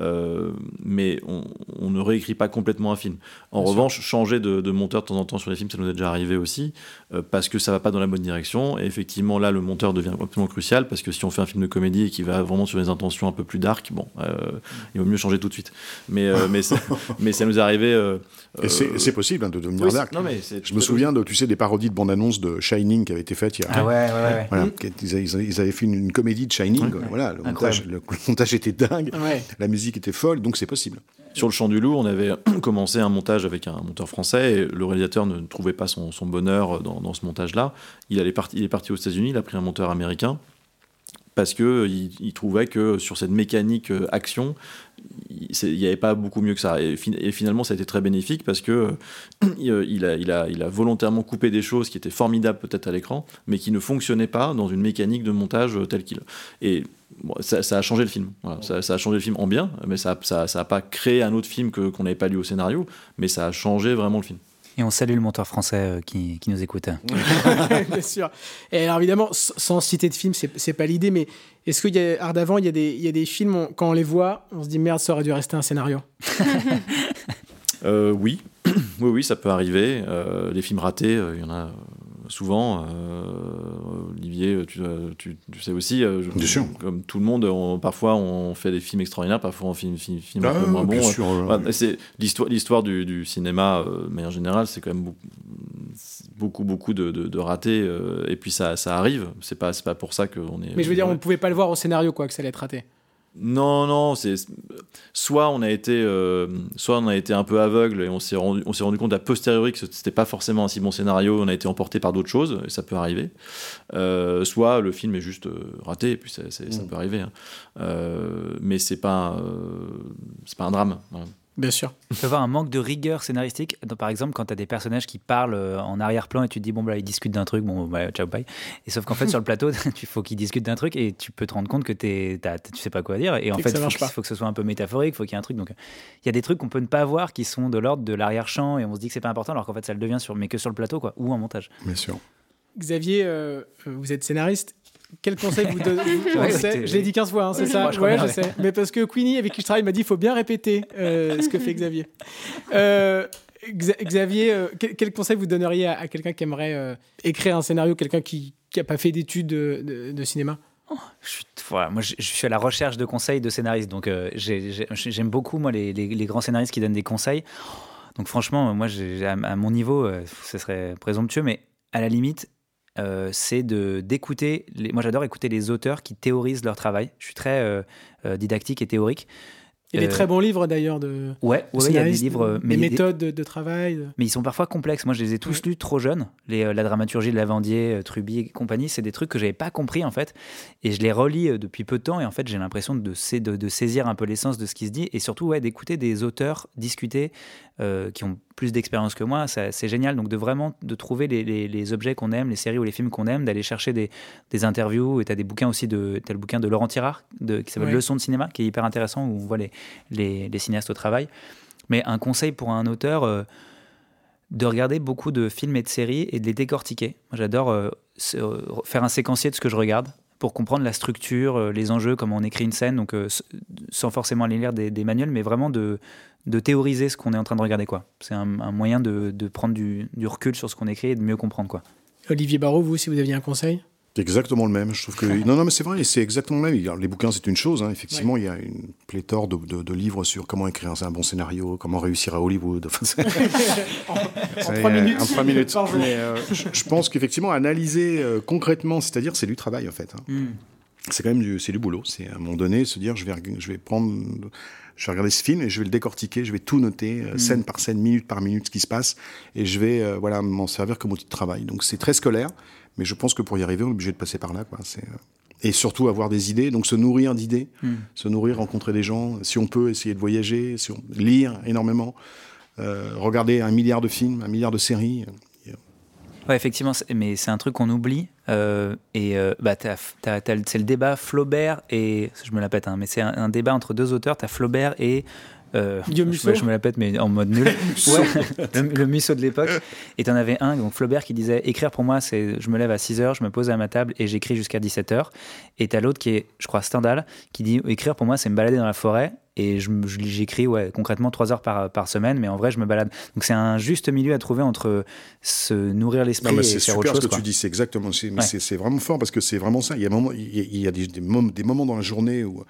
Euh, mais on, ne réécrit pas complètement un film. En revanche, changer de, monteur de temps en temps sur les films, ça nous est déjà arrivé aussi, euh, parce que ça va pas dans la bonne direction. Et effectivement, là, le monteur devient complètement crucial, parce que si on fait un film de comédie et qui va vraiment sur des intentions un peu plus dark, bon, euh, il vaut mieux changer tout de suite. Mais, mais, ça, (laughs) mais ça nous est arrivé. et c'est possible hein, de devenir dark. Non, mais Je me souviens de, tu sais, des parodies de bande-annonce de Shining qui avaient été faites il y a. Ah ouais, ouais, Voilà, ils, avaient fait une, comédie de Shining. Voilà, le montage, le, montage, était dingue. La musique était folle, donc c'est possible. Sur le Champ du Loup, on avait (clears throat) commencé un montage avec un monteur français et le réalisateur ne trouvait pas son, bonheur dans, ce montage-là. Il, il est parti aux États-Unis, il a pris un monteur américain parce qu'il il trouvait que sur cette mécanique euh, action, il n'y avait pas beaucoup mieux que ça. Et, finalement, ça a été très bénéfique parce que (clears throat) il, a, volontairement coupé des choses qui étaient formidables peut-être à l'écran, mais qui ne fonctionnaient pas dans une mécanique de montage euh, telle qu'il. Et ça, a changé le film. Ça, a changé le film en bien, mais ça n'a ça, pas créé un autre film qu'on n'avait pas lu au scénario, mais ça a changé vraiment le film. Et on salue le monteur français euh, qui, qui, nous écoute. (laughs) Bien sûr. Et alors évidemment, sans citer de film, c'est pas l'idée, mais est-ce qu'il y a, Ardavant, il y, a des, il y a des films, quand on les voit, on se dit merde, ça aurait dû rester un scénario (laughs) euh, Oui, (clears throat) oui, oui, ça peut arriver. Euh, les films ratés, il y en a souvent. Euh, Olivier, tu, tu, sais aussi, euh, comme tout le monde, parfois on fait des films extraordinaires, parfois on fait des films, un peu ah, moins bons. c'est l'histoire, l'histoire du, cinéma, mais en général, c'est quand même beaucoup, beaucoup, beaucoup de, de, ratés. et puis ça, ça arrive. C'est pas, c'est pas pour ça qu'on est. Mais je veux dire, on pouvait pas le voir au scénario, quoi, que ça allait être raté. Non, non, c'est soit on a été, euh, soit on a été un peu aveugle et on s'est rendu, on s'est rendu compte a posteriori que c'était pas forcément un si bon scénario, on a été emporté par d'autres choses et ça peut arriver. Euh, soit le film est juste euh, raté et puis ça mm. peut arriver, hein. mais c'est pas, c'est pas un drame. Bien sûr. Il peut y avoir un manque de rigueur scénaristique. par exemple, quand tu as des personnages qui parlent euh, en arrière-plan et tu te dis, bon, bah, ils discutent d'un truc, bon, bah, ciao, bye. Et sauf qu'en fait, sur le plateau, (laughs) il faut qu'ils discutent d'un truc et tu peux te rendre compte que es, tu sais pas quoi dire. Et en fait, il faut, que ce soit un peu métaphorique, il faut qu'il y ait un truc. Donc, il y a des trucs qu'on peut ne pas voir qui sont de l'ordre de l'arrière-champ et on se dit que c'est pas important alors qu'en fait, ça le devient, sur, mais que sur le plateau, quoi, ou en montage. Bien sûr. Xavier, euh, euh, vous êtes scénariste quel conseil vous donnez (laughs) Je l'ai dit 15 fois, hein, c'est ça Ouais, je sais. Mais parce que Queenie, avec qui je travaille, m'a dit qu'il faut bien répéter euh, ce que fait Xavier. (laughs) Euh, Xavier, euh, quel, conseil vous donneriez à, quelqu'un qui aimerait écrire un scénario, quelqu'un qui n'a pas fait d'études de, cinéma? Oh, je suis, moi, je, suis à la recherche de conseils de scénaristes. Donc, j'aime beaucoup, moi, les, les, grands scénaristes qui donnent des conseils. Donc, franchement, moi, à, mon niveau, ce serait présomptueux, mais à la limite, euh, c'est de d'écouter. Moi, j'adore écouter les auteurs qui théorisent leur travail. Je suis très euh, euh, didactique et théorique. Il y a des très bons livres d'ailleurs de. Ouais, il y a des livres. Mais des méthodes de, travail. Mais ils sont parfois complexes. Moi, je les ai tous lus trop jeunes. Les, la dramaturgie de Lavandier, Truby et compagnie, c'est des trucs que j'avais pas compris en fait. Et je les relis depuis peu de temps. Et en fait, j'ai l'impression de, de, de, saisir un peu l'essence de ce qui se dit. Et surtout, ouais, d'écouter des auteurs discuter qui ont plus d'expérience que moi, c'est génial. Donc de vraiment de trouver les, objets qu'on aime, les séries ou les films qu'on aime, d'aller chercher des, interviews. Et tu as des bouquins aussi, de, as le bouquin de Laurent Tirard de, qui s'appelle Leçon de cinéma, qui est hyper intéressant, où on voit les, les, cinéastes au travail. Mais un conseil pour un auteur, euh, de regarder beaucoup de films et de séries et de les décortiquer. J'adore euh, euh, faire un séquencier de ce que je regarde pour comprendre la structure, les enjeux, comment on écrit une scène, donc sans forcément aller lire des, manuels, mais vraiment de, de théoriser ce qu'on est en train de regarder. quoi. C'est un, moyen de, prendre du, recul sur ce qu'on écrit et de mieux comprendre. quoi. Olivier Barraud, vous, si vous aviez un conseil? Exactement le même. Je trouve que non, non, mais c'est vrai, c'est exactement le même. Les bouquins, c'est une chose. Hein. Effectivement, il y a une pléthore de, livres sur comment écrire un, bon scénario, comment réussir à Hollywood. (laughs) en, trois minutes. En trois minutes. Euh, je, pense qu'effectivement, analyser euh, concrètement, c'est-à-dire, c'est du travail en fait. Hein. Hmm. C'est quand même du, c'est du boulot. C'est à un moment donné se dire, je vais, je vais prendre je vais regarder ce film et je vais le décortiquer, je vais tout noter, euh, mm. scène par scène, minute par minute, ce qui se passe, et je vais euh, voilà m'en servir comme outil de travail. Donc c'est très scolaire, mais je pense que pour y arriver, on est obligé de passer par là. Quoi. Euh, et surtout avoir des idées, donc se nourrir d'idées, Hmm. se nourrir, rencontrer des gens, si on peut, essayer de voyager, si on... lire énormément, euh, regarder un milliard de films, un milliard de séries. Ouais, effectivement, mais c'est un truc qu'on oublie. euh, et euh, bah, c'est le débat Flaubert et. Je me la pète, hein, mais c'est un, un débat entre deux auteurs. T'as Flaubert et. Euh, je, Musso. je me la pète, mais en mode nul. (laughs) Ouais, le, le Musso de l'époque. Et t'en avais un, donc Flaubert, qui disait Écrire pour moi, c'est je me lève à 6 h, je me pose à ma table et j'écris jusqu'à 17 h. Et t'as l'autre qui est, je crois, Stendhal, qui dit Écrire pour moi, c'est me balader dans la forêt. Et je me- je- j'écris ouais, concrètement 3 heures par, par semaine, mais en vrai, je me balade. Donc c'est un juste milieu à trouver entre se nourrir l'esprit et c'est faire super autre ce chose. que quoi. tu dis, c'est exactement, c'est Ouais. c'est- c'est vraiment fort parce que c'est vraiment ça. Il y a, un moment, il y a, il y a des, des, moments, des moments dans la journée où,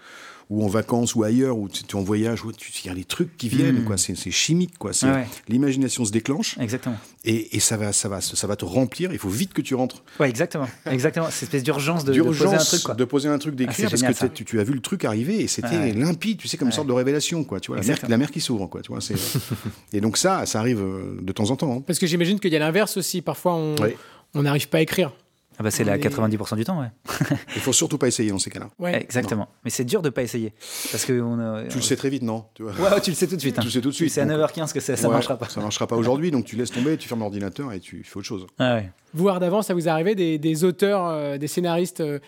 ou en vacances ou ailleurs, où tu, tu es en voyage, il y a des trucs qui viennent, Mm. quoi. C'est chimique, quoi. Ouais. L'imagination se déclenche. Exactement. Et, et ça, va, ça, va, ça va te remplir. Il faut vite que tu rentres. Ouais, exactement. (laughs) Exactement. Cette espèce d'urgence de, de poser un truc. Quoi. de poser un truc, Ah, d'écrire, c'est parce génial, que tu, tu as vu le truc arriver et c'était Ouais. limpide, tu sais, comme une Ouais. sorte de révélation, quoi. Tu vois, la mer, Exactement. la mer qui s'ouvre, quoi. Tu vois, c'est- (laughs) et donc ça, ça arrive euh, de temps en temps. hein. Parce que j'imagine qu'il y a l'inverse aussi. Parfois, on n'arrive pas à écrire. Ah bah, c'est là Mais- 90% du temps, ouais. (laughs) Il faut surtout pas essayer dans ces cas-là. Ouais. Exactement. Mais c'est dur de pas essayer. Parce que on a- Tu le sais très vite, non tu vois. Ouais, tu le sais tout de suite. hein. Tu le sais tout de suite. sais à donc- 9h15 que ça, ça Ouais, marchera pas. Ça marchera pas aujourd'hui, donc tu laisses tomber, tu fermes l'ordinateur et tu fais autre chose. Ah ouais. Vous, Ardavant, ça vous est arrivé des, des auteurs, euh, des scénaristes euh,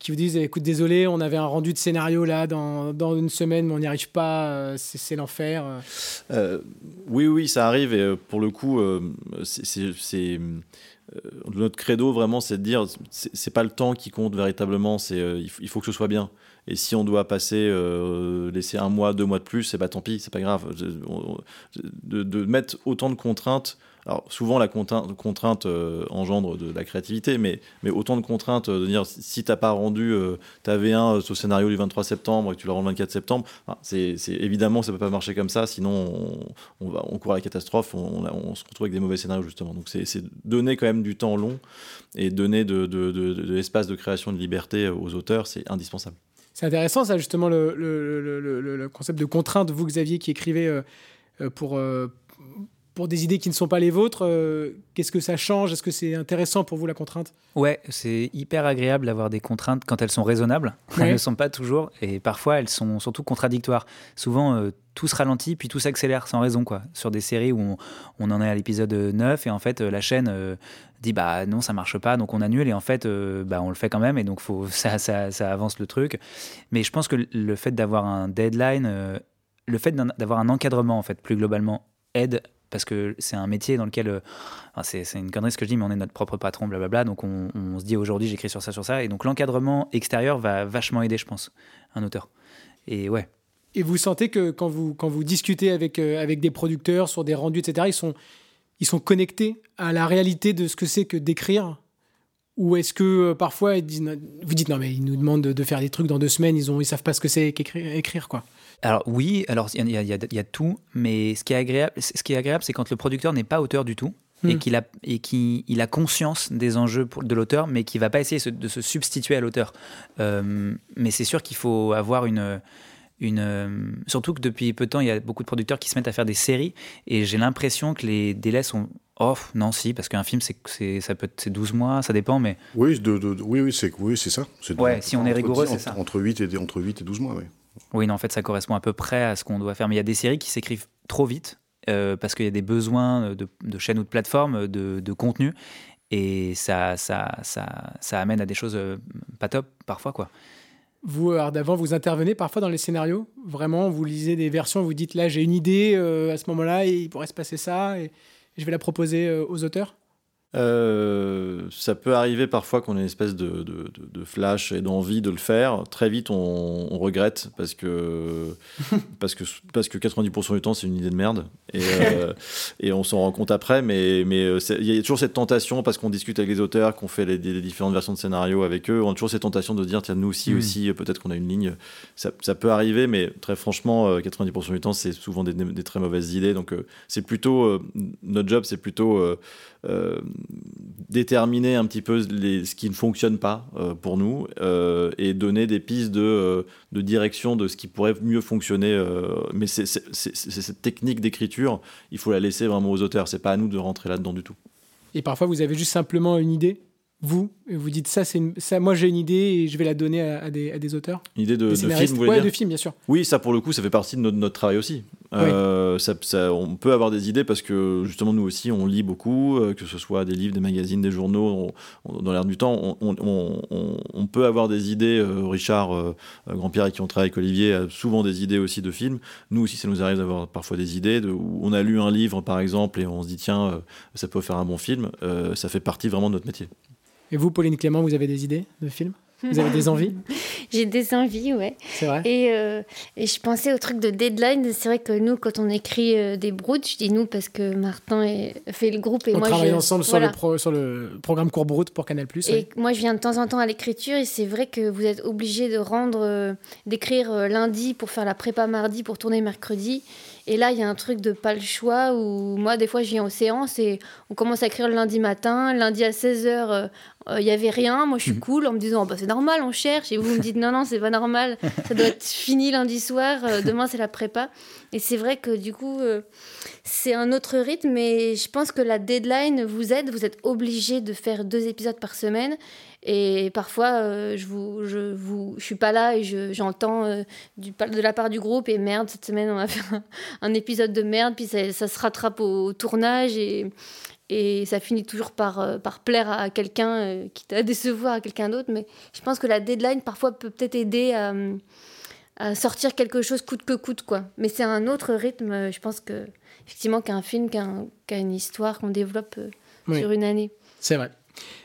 qui vous disent écoute, désolé, on avait un rendu de scénario là dans, dans une semaine, mais on n'y arrive pas, euh, c'est c'est l'enfer. euh. Euh, oui, oui, ça arrive. Et euh, pour le coup, euh, c'est- c'est c'est, euh, notre credo vraiment, c'est de dire, c'est pas le temps qui compte véritablement. C'est euh, il, faut- que ce soit bien. Et si on doit passer, euh, laisser un mois, deux mois de plus, c'est pas tant pis, c'est pas grave. De mettre autant de contraintes. Alors souvent la contrainte, euh, engendre de la créativité, mais, mais autant de contraintes euh, de dire si- t'as pas rendu euh, ta V1 au scénario du 23 septembre et que tu le rends le 24 septembre, c'est évidemment ça peut pas marcher comme ça, sinon on, va on court à la catastrophe, on, on- se retrouve avec des mauvais scénarios justement. Donc c'est donner quand même du temps long et donner de, de, de- l'espace de création de liberté aux auteurs, c'est indispensable. C'est intéressant, ça, justement, le, le- concept de contrainte, vous, Xavier, qui écrivez euh, euh, pour, euh, pour des idées qui ne sont pas les vôtres. euh, Qu'est-ce que ça change? Est-ce que c'est intéressant pour vous, la contrainte? Ouais, c'est hyper agréable d'avoir des contraintes quand elles sont raisonnables. Ouais. Elles ne sont pas toujours, et parfois elles sont surtout contradictoires. Souvent, euh, tout se ralentit, puis tout s'accélère sans raison, quoi. Sur des séries où on, on en est à l'épisode 9, et en fait, euh, la chaîne euh, dit bah non, ça marche pas, donc on annule, et en fait, euh, bah, on le fait quand même, et donc faut, (laughs) ça, ça, ça avance le truc. Mais je pense que le fait d'avoir un deadline, euh, le fait d'avoir un encadrement, en fait, plus globalement, aide parce que c'est un métier dans lequel, euh, c'est une connerie ce que je dis, mais on est notre propre patron, blablabla, donc on, se dit aujourd'hui j'écris sur ça, sur ça, et donc l'encadrement extérieur va vachement aider, je pense, un auteur. Et ouais, Et vous sentez que quand vous, quand vous discutez avec, euh, avec des producteurs sur des rendus, etc., ils sont, ils sont connectés à la réalité de ce que c'est que d'écrire? Ou est-ce que euh, parfois vous dites non, mais ils nous demandent de, faire des trucs dans deux semaines, ils ne ils savent pas ce que c'est qu'écrire, écrire, quoi Alors oui, alors il y, a- y y tout, mais ce qui est agréable, ce qui est agréable, c'est quand le producteur n'est pas auteur du tout et Hmm. qu'il a et qu'il il a conscience des enjeux pour- de l'auteur, mais qui va pas essayer se- de se substituer à l'auteur. Euh, mais c'est sûr qu'il faut avoir une une euh, surtout que depuis peu de temps, il y a beaucoup de producteurs qui se mettent à faire des séries et j'ai l'impression que les délais sont off. Non, si, parce qu'un film, c'est c'est ça peut être c'est 12 mois, ça dépend, mais Oui, de, de- de- oui, oui, c'est oui, c'est ça. C'est de- Ouais, si on est rigoureux, c'est ça. Entre 8 et, entre 8 et 12 mois, oui. Oui, non, en fait, ça correspond à peu près à ce qu'on doit faire. Mais il y a des séries qui s'écrivent trop vite euh, parce qu'il y a des besoins de, de chaînes ou de plateformes, de, contenu. Et ça, ça, ça, ça amène à des choses euh, pas top parfois, quoi. Vous, euh, d'avant, vous intervenez parfois dans les scénarios? Vraiment, vous lisez des versions, vous dites là, j'ai une idée à ce moment-là, il pourrait se passer ça, et je vais la proposer aux auteurs? Euh, ça peut arriver parfois qu'on ait une espèce de, de- de- de flash et d'envie de le faire. Très vite, on, on regrette parce que, (laughs) parce, que, parce que 90% du temps, c'est une idée de merde. Et, euh, et on s'en rend compte après. Mais mais euh, il y a toujours cette tentation, parce qu'on discute avec les auteurs, qu'on fait les, les différentes versions de scénario avec eux, on a toujours cette tentation de dire tiens, nous aussi, Mm. aussi, peut-être qu'on a une ligne. Ça, ça peut arriver, mais très franchement, euh, 90% du temps, c'est souvent des, des très mauvaises idées. Donc, c'est plutôt. euh, notre job, c'est plutôt. Déterminer un petit peu les, ce qui ne fonctionne pas euh, pour nous euh, et donner des pistes de, euh, de direction de ce qui pourrait mieux fonctionner. euh, mais c'est cette technique d'écriture, il faut la laisser vraiment aux auteurs. C'est pas à nous de rentrer là-dedans du tout. Et parfois, vous avez juste simplement une idée vous, vous dites ça, c'est ça, moi j'ai une idée et je vais la donner à, des, à des, auteurs Une idée de, de film, vous de film, bien sûr. Oui, ça pour le coup, ça fait partie de notre, notre travail aussi. Euh, ça, ça, on peut avoir des idées parce que justement nous aussi on lit beaucoup, euh, que ce soit des livres, des magazines, des journaux. dans l'air du temps, on, peut avoir des idées. Euh, Richard Grand-Pierre, avec qui on travaille avec Olivier, a souvent des idées aussi de films. Nous aussi, ça nous arrive d'avoir parfois des idées. De, où on a lu un livre par exemple et on se dit tiens, ça peut faire un bon film. ça fait partie vraiment de notre métier. Et vous, Pauline Clément, vous avez des idées de films? Vous avez des envies (laughs) J'ai des envies, ouais. C'est vrai. Et, euh, et, je pensais au truc de deadline. C'est vrai que nous, quand on écrit euh, des broutes, je dis nous parce que Martin fait le groupe et on moi. On travaille ensemble sur, le sur le programme Court Broute pour Canal+. Et moi, je viens de temps en temps à l'écriture et c'est vrai que vous êtes obligé de rendre, euh, d'écrire lundi pour faire la prépa mardi pour tourner mercredi. Et là, il y a un truc de pas le choix où moi, des fois, je viens aux séances et on commence à écrire le lundi matin. Lundi à 16h, euh, euh, il y n'y avait rien. Moi, je suis mhm. cool en me disant, bah, c'est normal, on cherche. Et vous me dites, non, non, c'est pas normal. (laughs) Ça doit être fini lundi soir. Euh, demain, c'est la prépa. Et c'est vrai que du coup, c'est un autre rythme. Mais je pense que la deadline vous aide. Vous êtes obligé de faire deux épisodes par semaine. Et parfois, euh, je vous, je vous, je suis pas là et j'entends euh, de la part du groupe et merde, cette semaine on va faire un, épisode de merde, puis ça, ça, se rattrape au, tournage et, et ça finit toujours par, euh, par plaire à quelqu'un, qui t'a (laughs) décevoir à quelqu'un d'autre. Mais je pense que la deadline parfois peut peut-être aider à, à, sortir quelque chose coûte que coûte quoi. Mais c'est un autre rythme, je pense que effectivement qu'un film, qu'une histoire qu'on développe sur une année. C'est vrai.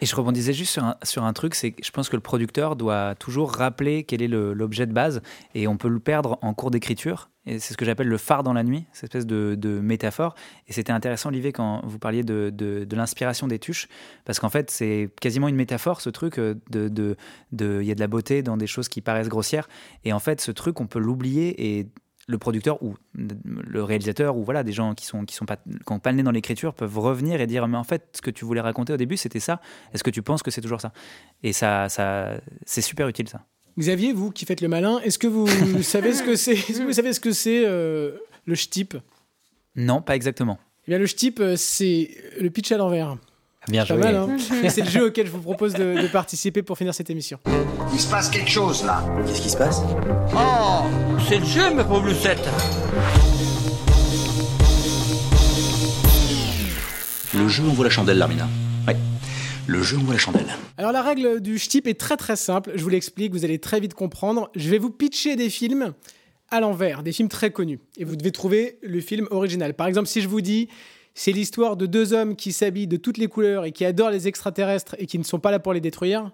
Et je rebondisais juste sur un, sur un truc, c'est que je pense que le producteur doit toujours rappeler quel est l'objet de base, et on peut le perdre en cours d'écriture. Et c'est ce que j'appelle le phare dans la nuit, cette espèce de, de métaphore. Et c'était intéressant, Olivier, quand vous parliez de, de, de l'inspiration des tuches, parce qu'en fait, c'est quasiment une métaphore, ce truc. Euh, de Il y a de la beauté dans des choses qui paraissent grossières. Et en fait, ce truc, on peut l'oublier et le producteur ou le réalisateur ou voilà des gens qui sont qui sont pas qui ont pas le nez dans l'écriture peuvent revenir et dire mais en fait ce que tu voulais raconter au début c'était ça. Est-ce que tu penses que c'est toujours ça? Et ça ça c'est super utile ça. Xavier vous qui faites le malin est-ce que vous (laughs) savez ce que c'est vous savez ce que c'est euh, le ch'tip? Non pas exactement. Eh bien le ch'tip euh, c'est le pitch à l'envers Bien joué. Mal, hein (laughs) Et c'est le jeu auquel je vous propose de, de, participer pour finir cette émission. Il se passe quelque chose là. Qu'est-ce qui se passe? Oh, c'est le jeu, ma pauvre Lucette. Le jeu envoie la chandelle, Larmina. Ouais. Le jeu envoie la chandelle. Alors la règle du ch'tip est très très simple, je vous l'explique, vous allez très vite comprendre. Je vais vous pitcher des films à l'envers, des films très connus. Et vous devez trouver le film original. Par exemple, si je vous dis c'est l'histoire de deux hommes qui s'habillent de toutes les couleurs et qui adorent les extraterrestres et qui ne sont pas là pour les détruire.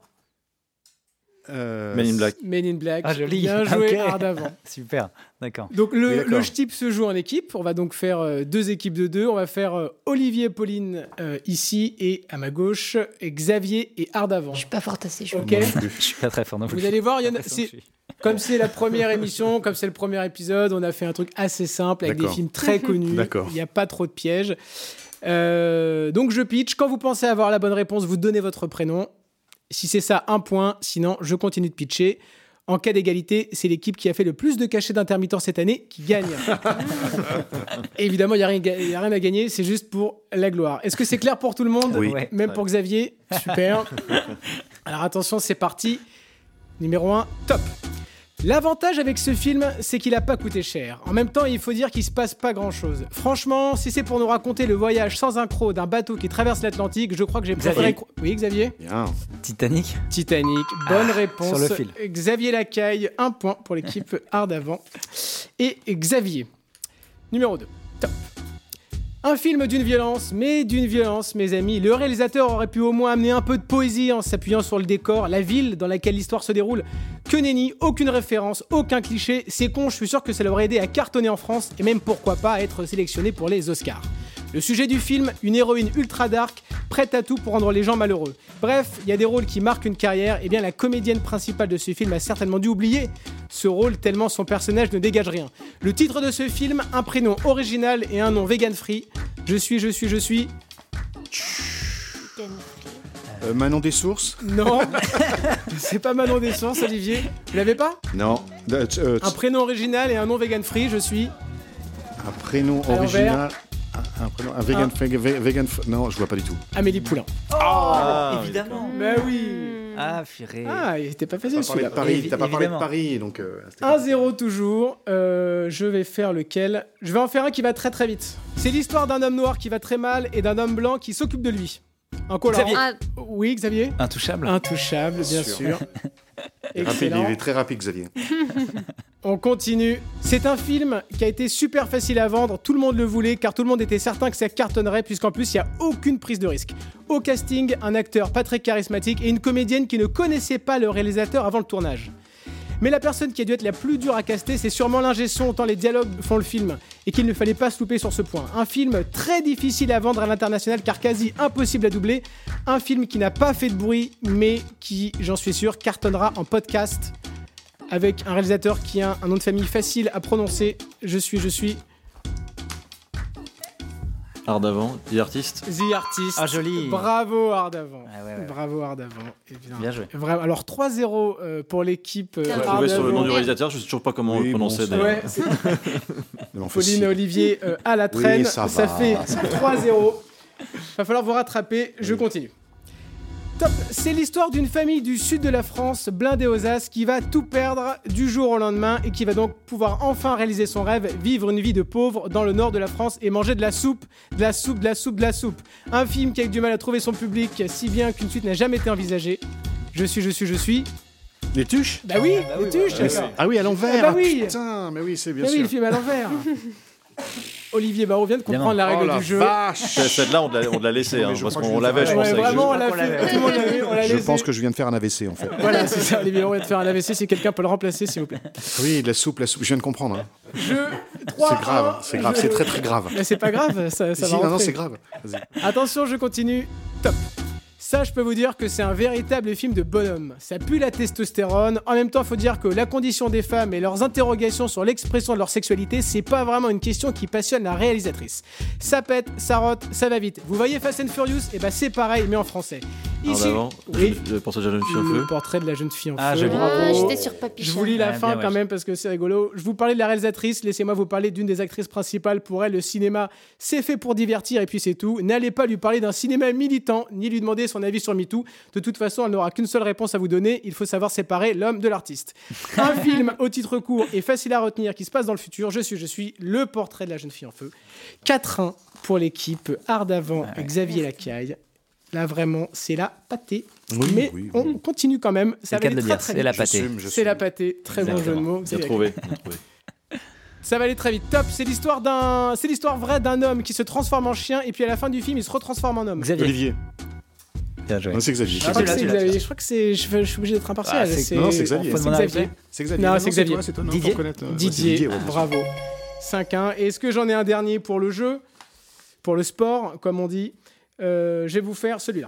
Euh, Men in Black. Men in Black. Ah, joli. Bien (laughs) joué, okay. (laughs) Super, d'accord. Donc le, le type se joue en équipe. On va donc faire euh, deux équipes de deux. On va faire euh, Olivier et Pauline euh, ici et à ma gauche, et Xavier et Ardavant. Je suis pas fort assez chaud. Ok. Je suis pas très fort non plus. Vous allez voir, il y en a, comme c'est la première émission, comme c'est le premier épisode, on a fait un truc assez simple avec des films très connus. Il n'y a pas trop de pièges. Euh, donc je pitch. Quand vous pensez avoir la bonne réponse, vous donnez votre prénom. Si c'est ça, un point. Sinon, je continue de pitcher. En cas d'égalité, c'est l'équipe qui a fait le plus de cachets d'intermittents cette année qui gagne. (laughs) Évidemment, il n'y a, a, rien à gagner, c'est juste pour la gloire. Est-ce que c'est clair pour tout le monde? Oui. Même pour Xavier? Super. (laughs) Alors attention, c'est parti. Numéro 1, top. L'avantage avec ce film, c'est qu'il n'a pas coûté cher. En même temps, il faut dire qu'il se passe pas grand chose. Franchement, si c'est pour nous raconter le voyage sans incro d'un bateau qui traverse l'Atlantique, je crois que j'ai préféré. Oui, Xavier? Bien. Titanic Titanic, bonne réponse. Sur le fil. Xavier Lacaille, un point pour l'équipe (laughs) Hard d'avant. Et Xavier, numéro 2. Top. Un film d'une violence, mais d'une violence, mes amis. Le réalisateur aurait pu au moins amener un peu de poésie en s'appuyant sur le décor, la ville dans laquelle l'histoire se déroule. Que nenni, aucune référence, aucun cliché. C'est con, je suis sûr que ça l'aurait aidé à cartonner en France et même pourquoi pas à être sélectionné pour les Oscars. Le sujet du film, une héroïne ultra dark, prête à tout pour rendre les gens malheureux. Bref, il y a des rôles qui marquent une carrière, et bien la comédienne principale de ce film a certainement dû oublier ce rôle tellement son personnage ne dégage rien. Le titre de ce film, un prénom original et un nom vegan free. Je suis, je suis, je suis. Euh, Manon des Sources Non, (laughs) c'est pas Manon des Sources, Olivier. Vous l'avez pas? Non. Un prénom original et un nom vegan free, je suis. Un prénom original. Un, prénom, un vegan, vegan, non, je vois pas du tout. Amélie Poulain. Oh, ah, évidemment. Mais oui. Ah, purée. Ah, il était pas facile celui-là. T'as pas parlé de Paris, donc. 1-0 euh, toujours. Euh, je vais faire lequel? Je vais en faire un qui va très très vite. C'est l'histoire d'un homme noir qui va très mal et d'un homme blanc qui s'occupe de lui. Un Xavier. Ah. Oui, Xavier Intouchable. Intouchable, bien sûr. Excellent. (laughs) il est très rapide, Xavier. (laughs) On continue. C'est un film qui a été super facile à vendre, tout le monde le voulait car tout le monde était certain que ça cartonnerait puisqu'en plus il n'y a aucune prise de risque. Au casting, un acteur pas très charismatique et une comédienne qui ne connaissait pas le réalisateur avant le tournage. Mais la personne qui a dû être la plus dure à caster, c'est sûrement l'ingé son, autant les dialogues font le film, et qu'il ne fallait pas se louper sur ce point. Un film très difficile à vendre à l'international, car quasi impossible à doubler. Un film qui n'a pas fait de bruit, mais qui, j'en suis sûr, cartonnera en podcast, avec un réalisateur qui a un nom de famille facile à prononcer. Je suis, je suis Ardavant, The Artist. The Artist. Ah, joli. Bravo, Ardavant. Ah, Bravo, Ardavant. bien, bien joué. Alors, 3-0 euh, pour l'équipe. Euh, trouvé sur le nom du réalisateur, je ne sais toujours pas comment oui, le prononcer. Bon, ouais, (laughs) Pauline et Olivier euh, à la traîne. ça, ça fait 3-0. Va falloir vous rattraper. Je continue. Top C'est l'histoire d'une famille du sud de la France, blindée aux as, qui va tout perdre du jour au lendemain et qui va donc pouvoir enfin réaliser son rêve, vivre une vie de pauvre dans le nord de la France et manger de la soupe, de la soupe, de la soupe, de la soupe. Un film qui a eu du mal à trouver son public, si bien qu'une suite n'a jamais été envisagée. Je suis, je suis, je suis. Les tuches? Bah oui, ah bah les tuches Ah oui, à l'envers ah bah oui. Putain, mais oui, c'est bien sûr. oui, le film à l'envers (laughs) Olivier Barraud vient de comprendre la règle oh du jeu. Celle-là, on l'a laissé, hein, parce qu'on l'avait, je pense. vraiment, on l'a fait. Tout le monde l'avait, Je pense que je viens de faire un AVC, en fait. Voilà, c'est ça. Olivier Barraud vient de faire un AVC. Si quelqu'un peut le remplacer, s'il vous plaît. Oui, la soupe, la soupe. Je viens de comprendre. Hein. Je... 3, c'est grave, c'est grave, c'est très très grave. Mais c'est pas grave, ça, ça va Non, non, c'est grave. Attention, je continue. Top. Ça, je peux vous dire que c'est un véritable film de bonhomme. Ça pue la testostérone. En même temps, il faut dire que la condition des femmes et leurs interrogations sur l'expression de leur sexualité, c'est pas vraiment une question qui passionne la réalisatrice. Ça pète, ça rote, ça va vite. Vous voyez Fast and Furious? Et eh bah ben, c'est pareil, mais en français. Ici, oui, le portrait de la jeune fille en feu. Le portrait de la jeune fille en ah, feu. Ah, j'étais sur Je vous lis la fin quand même parce que c'est rigolo. Je vous parlais de la réalisatrice. Laissez-moi vous parler d'une des actrices principales. Pour elle, le cinéma, c'est fait pour divertir et puis c'est tout. N'allez pas lui parler d'un cinéma militant ni lui demander son avis sur MeToo. De toute façon, elle n'aura qu'une seule réponse à vous donner. Il faut savoir séparer l'homme de l'artiste. (laughs) Un film au titre court et facile à retenir qui se passe dans le futur. Je suis, je suis le portrait de la jeune fille en feu. 4-1 pour l'équipe Ardavant ah Xavier Lacaille. Là, vraiment, c'est la pâtée. Mais on continue quand même. Ça va aller très, très C'est la pâtée. C'est la pâtée. Très bon jeu de mots. Bien trouvé. Ça va aller très vite. Top, c'est l'histoire d'un, c'est l'histoire vraie d'un homme qui se transforme en chien et puis à la fin du film, il se retransforme en homme. Xavier. Olivier. Bien joué. c'est Xavier. Je crois que c'est Xavier. Je crois que c'est. Je suis obligé d'être impartial. Ah, non, c'est Xavier. C'est Xavier. C'est Xavier. Non, c'est Xavier. C'est toi, Didier. Didier. Bravo. 5-1. Est-ce que j'en ai un dernier pour le jeu, pour le sport, comme on dit? Euh, Je vais vous faire celui-là.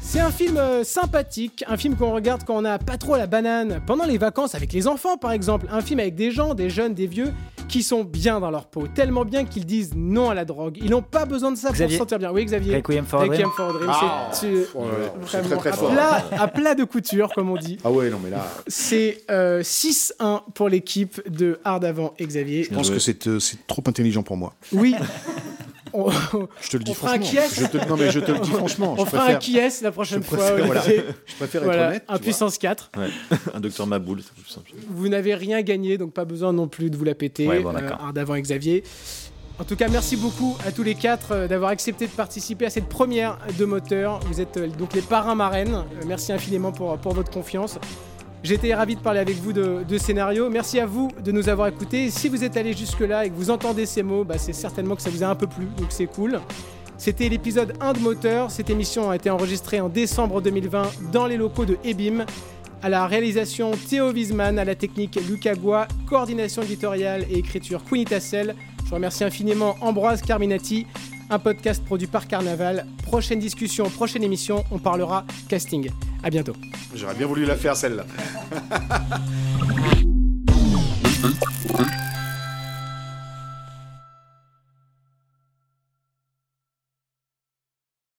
C'est un film euh, sympathique, un film qu'on regarde quand on n'a pas trop la banane, pendant les vacances avec les enfants par exemple, un film avec des gens, des jeunes, des vieux, qui sont bien dans leur peau, tellement bien qu'ils disent non à la drogue. Ils n'ont pas besoin de ça pour se sentir bien. Oui, Xavier. Requiem for a Dream. Ah, c'est très, très fort. À, plat, de couture, comme on dit. Ah ouais, non mais là. C'est 6-1 euh, pour l'équipe de Ardavant et Xavier. Je pense que euh, c'est trop intelligent pour moi. Oui. (laughs) je te le dis franchement. Je te, non, mais je te le dis franchement. On fera un qui est la prochaine fois. Je préfère être honnête. Un puissance 4. Un docteur Maboul, Vous n'avez rien gagné, donc pas besoin non plus de vous la péter. Ouais, bon, euh, d'avant et Xavier. En tout cas, merci beaucoup à tous les quatre euh, d'avoir accepté de participer à cette première de moteur. Vous êtes euh, donc les parrains marraines. Merci infiniment pour, pour votre confiance. J'étais ravi de parler avec vous de, scénario. Merci à vous de nous avoir écoutés. Si vous êtes allé jusque-là et que vous entendez ces mots, bah, c'est certainement que ça vous a un peu plu, donc c'est cool. C'était l'épisode 1 de Moteur. Cette émission a été enregistrée en décembre 2020 dans les locaux de Ebim. À la réalisation Théo Wiesmann, à la technique Lucas coordination éditoriale et écriture Quinita Tassel. Je remercie infiniment Ambroise Carminati un podcast produit par Carnaval. Prochaine discussion, prochaine émission, on parlera casting. À bientôt. J'aurais bien voulu la faire celle-là. (laughs)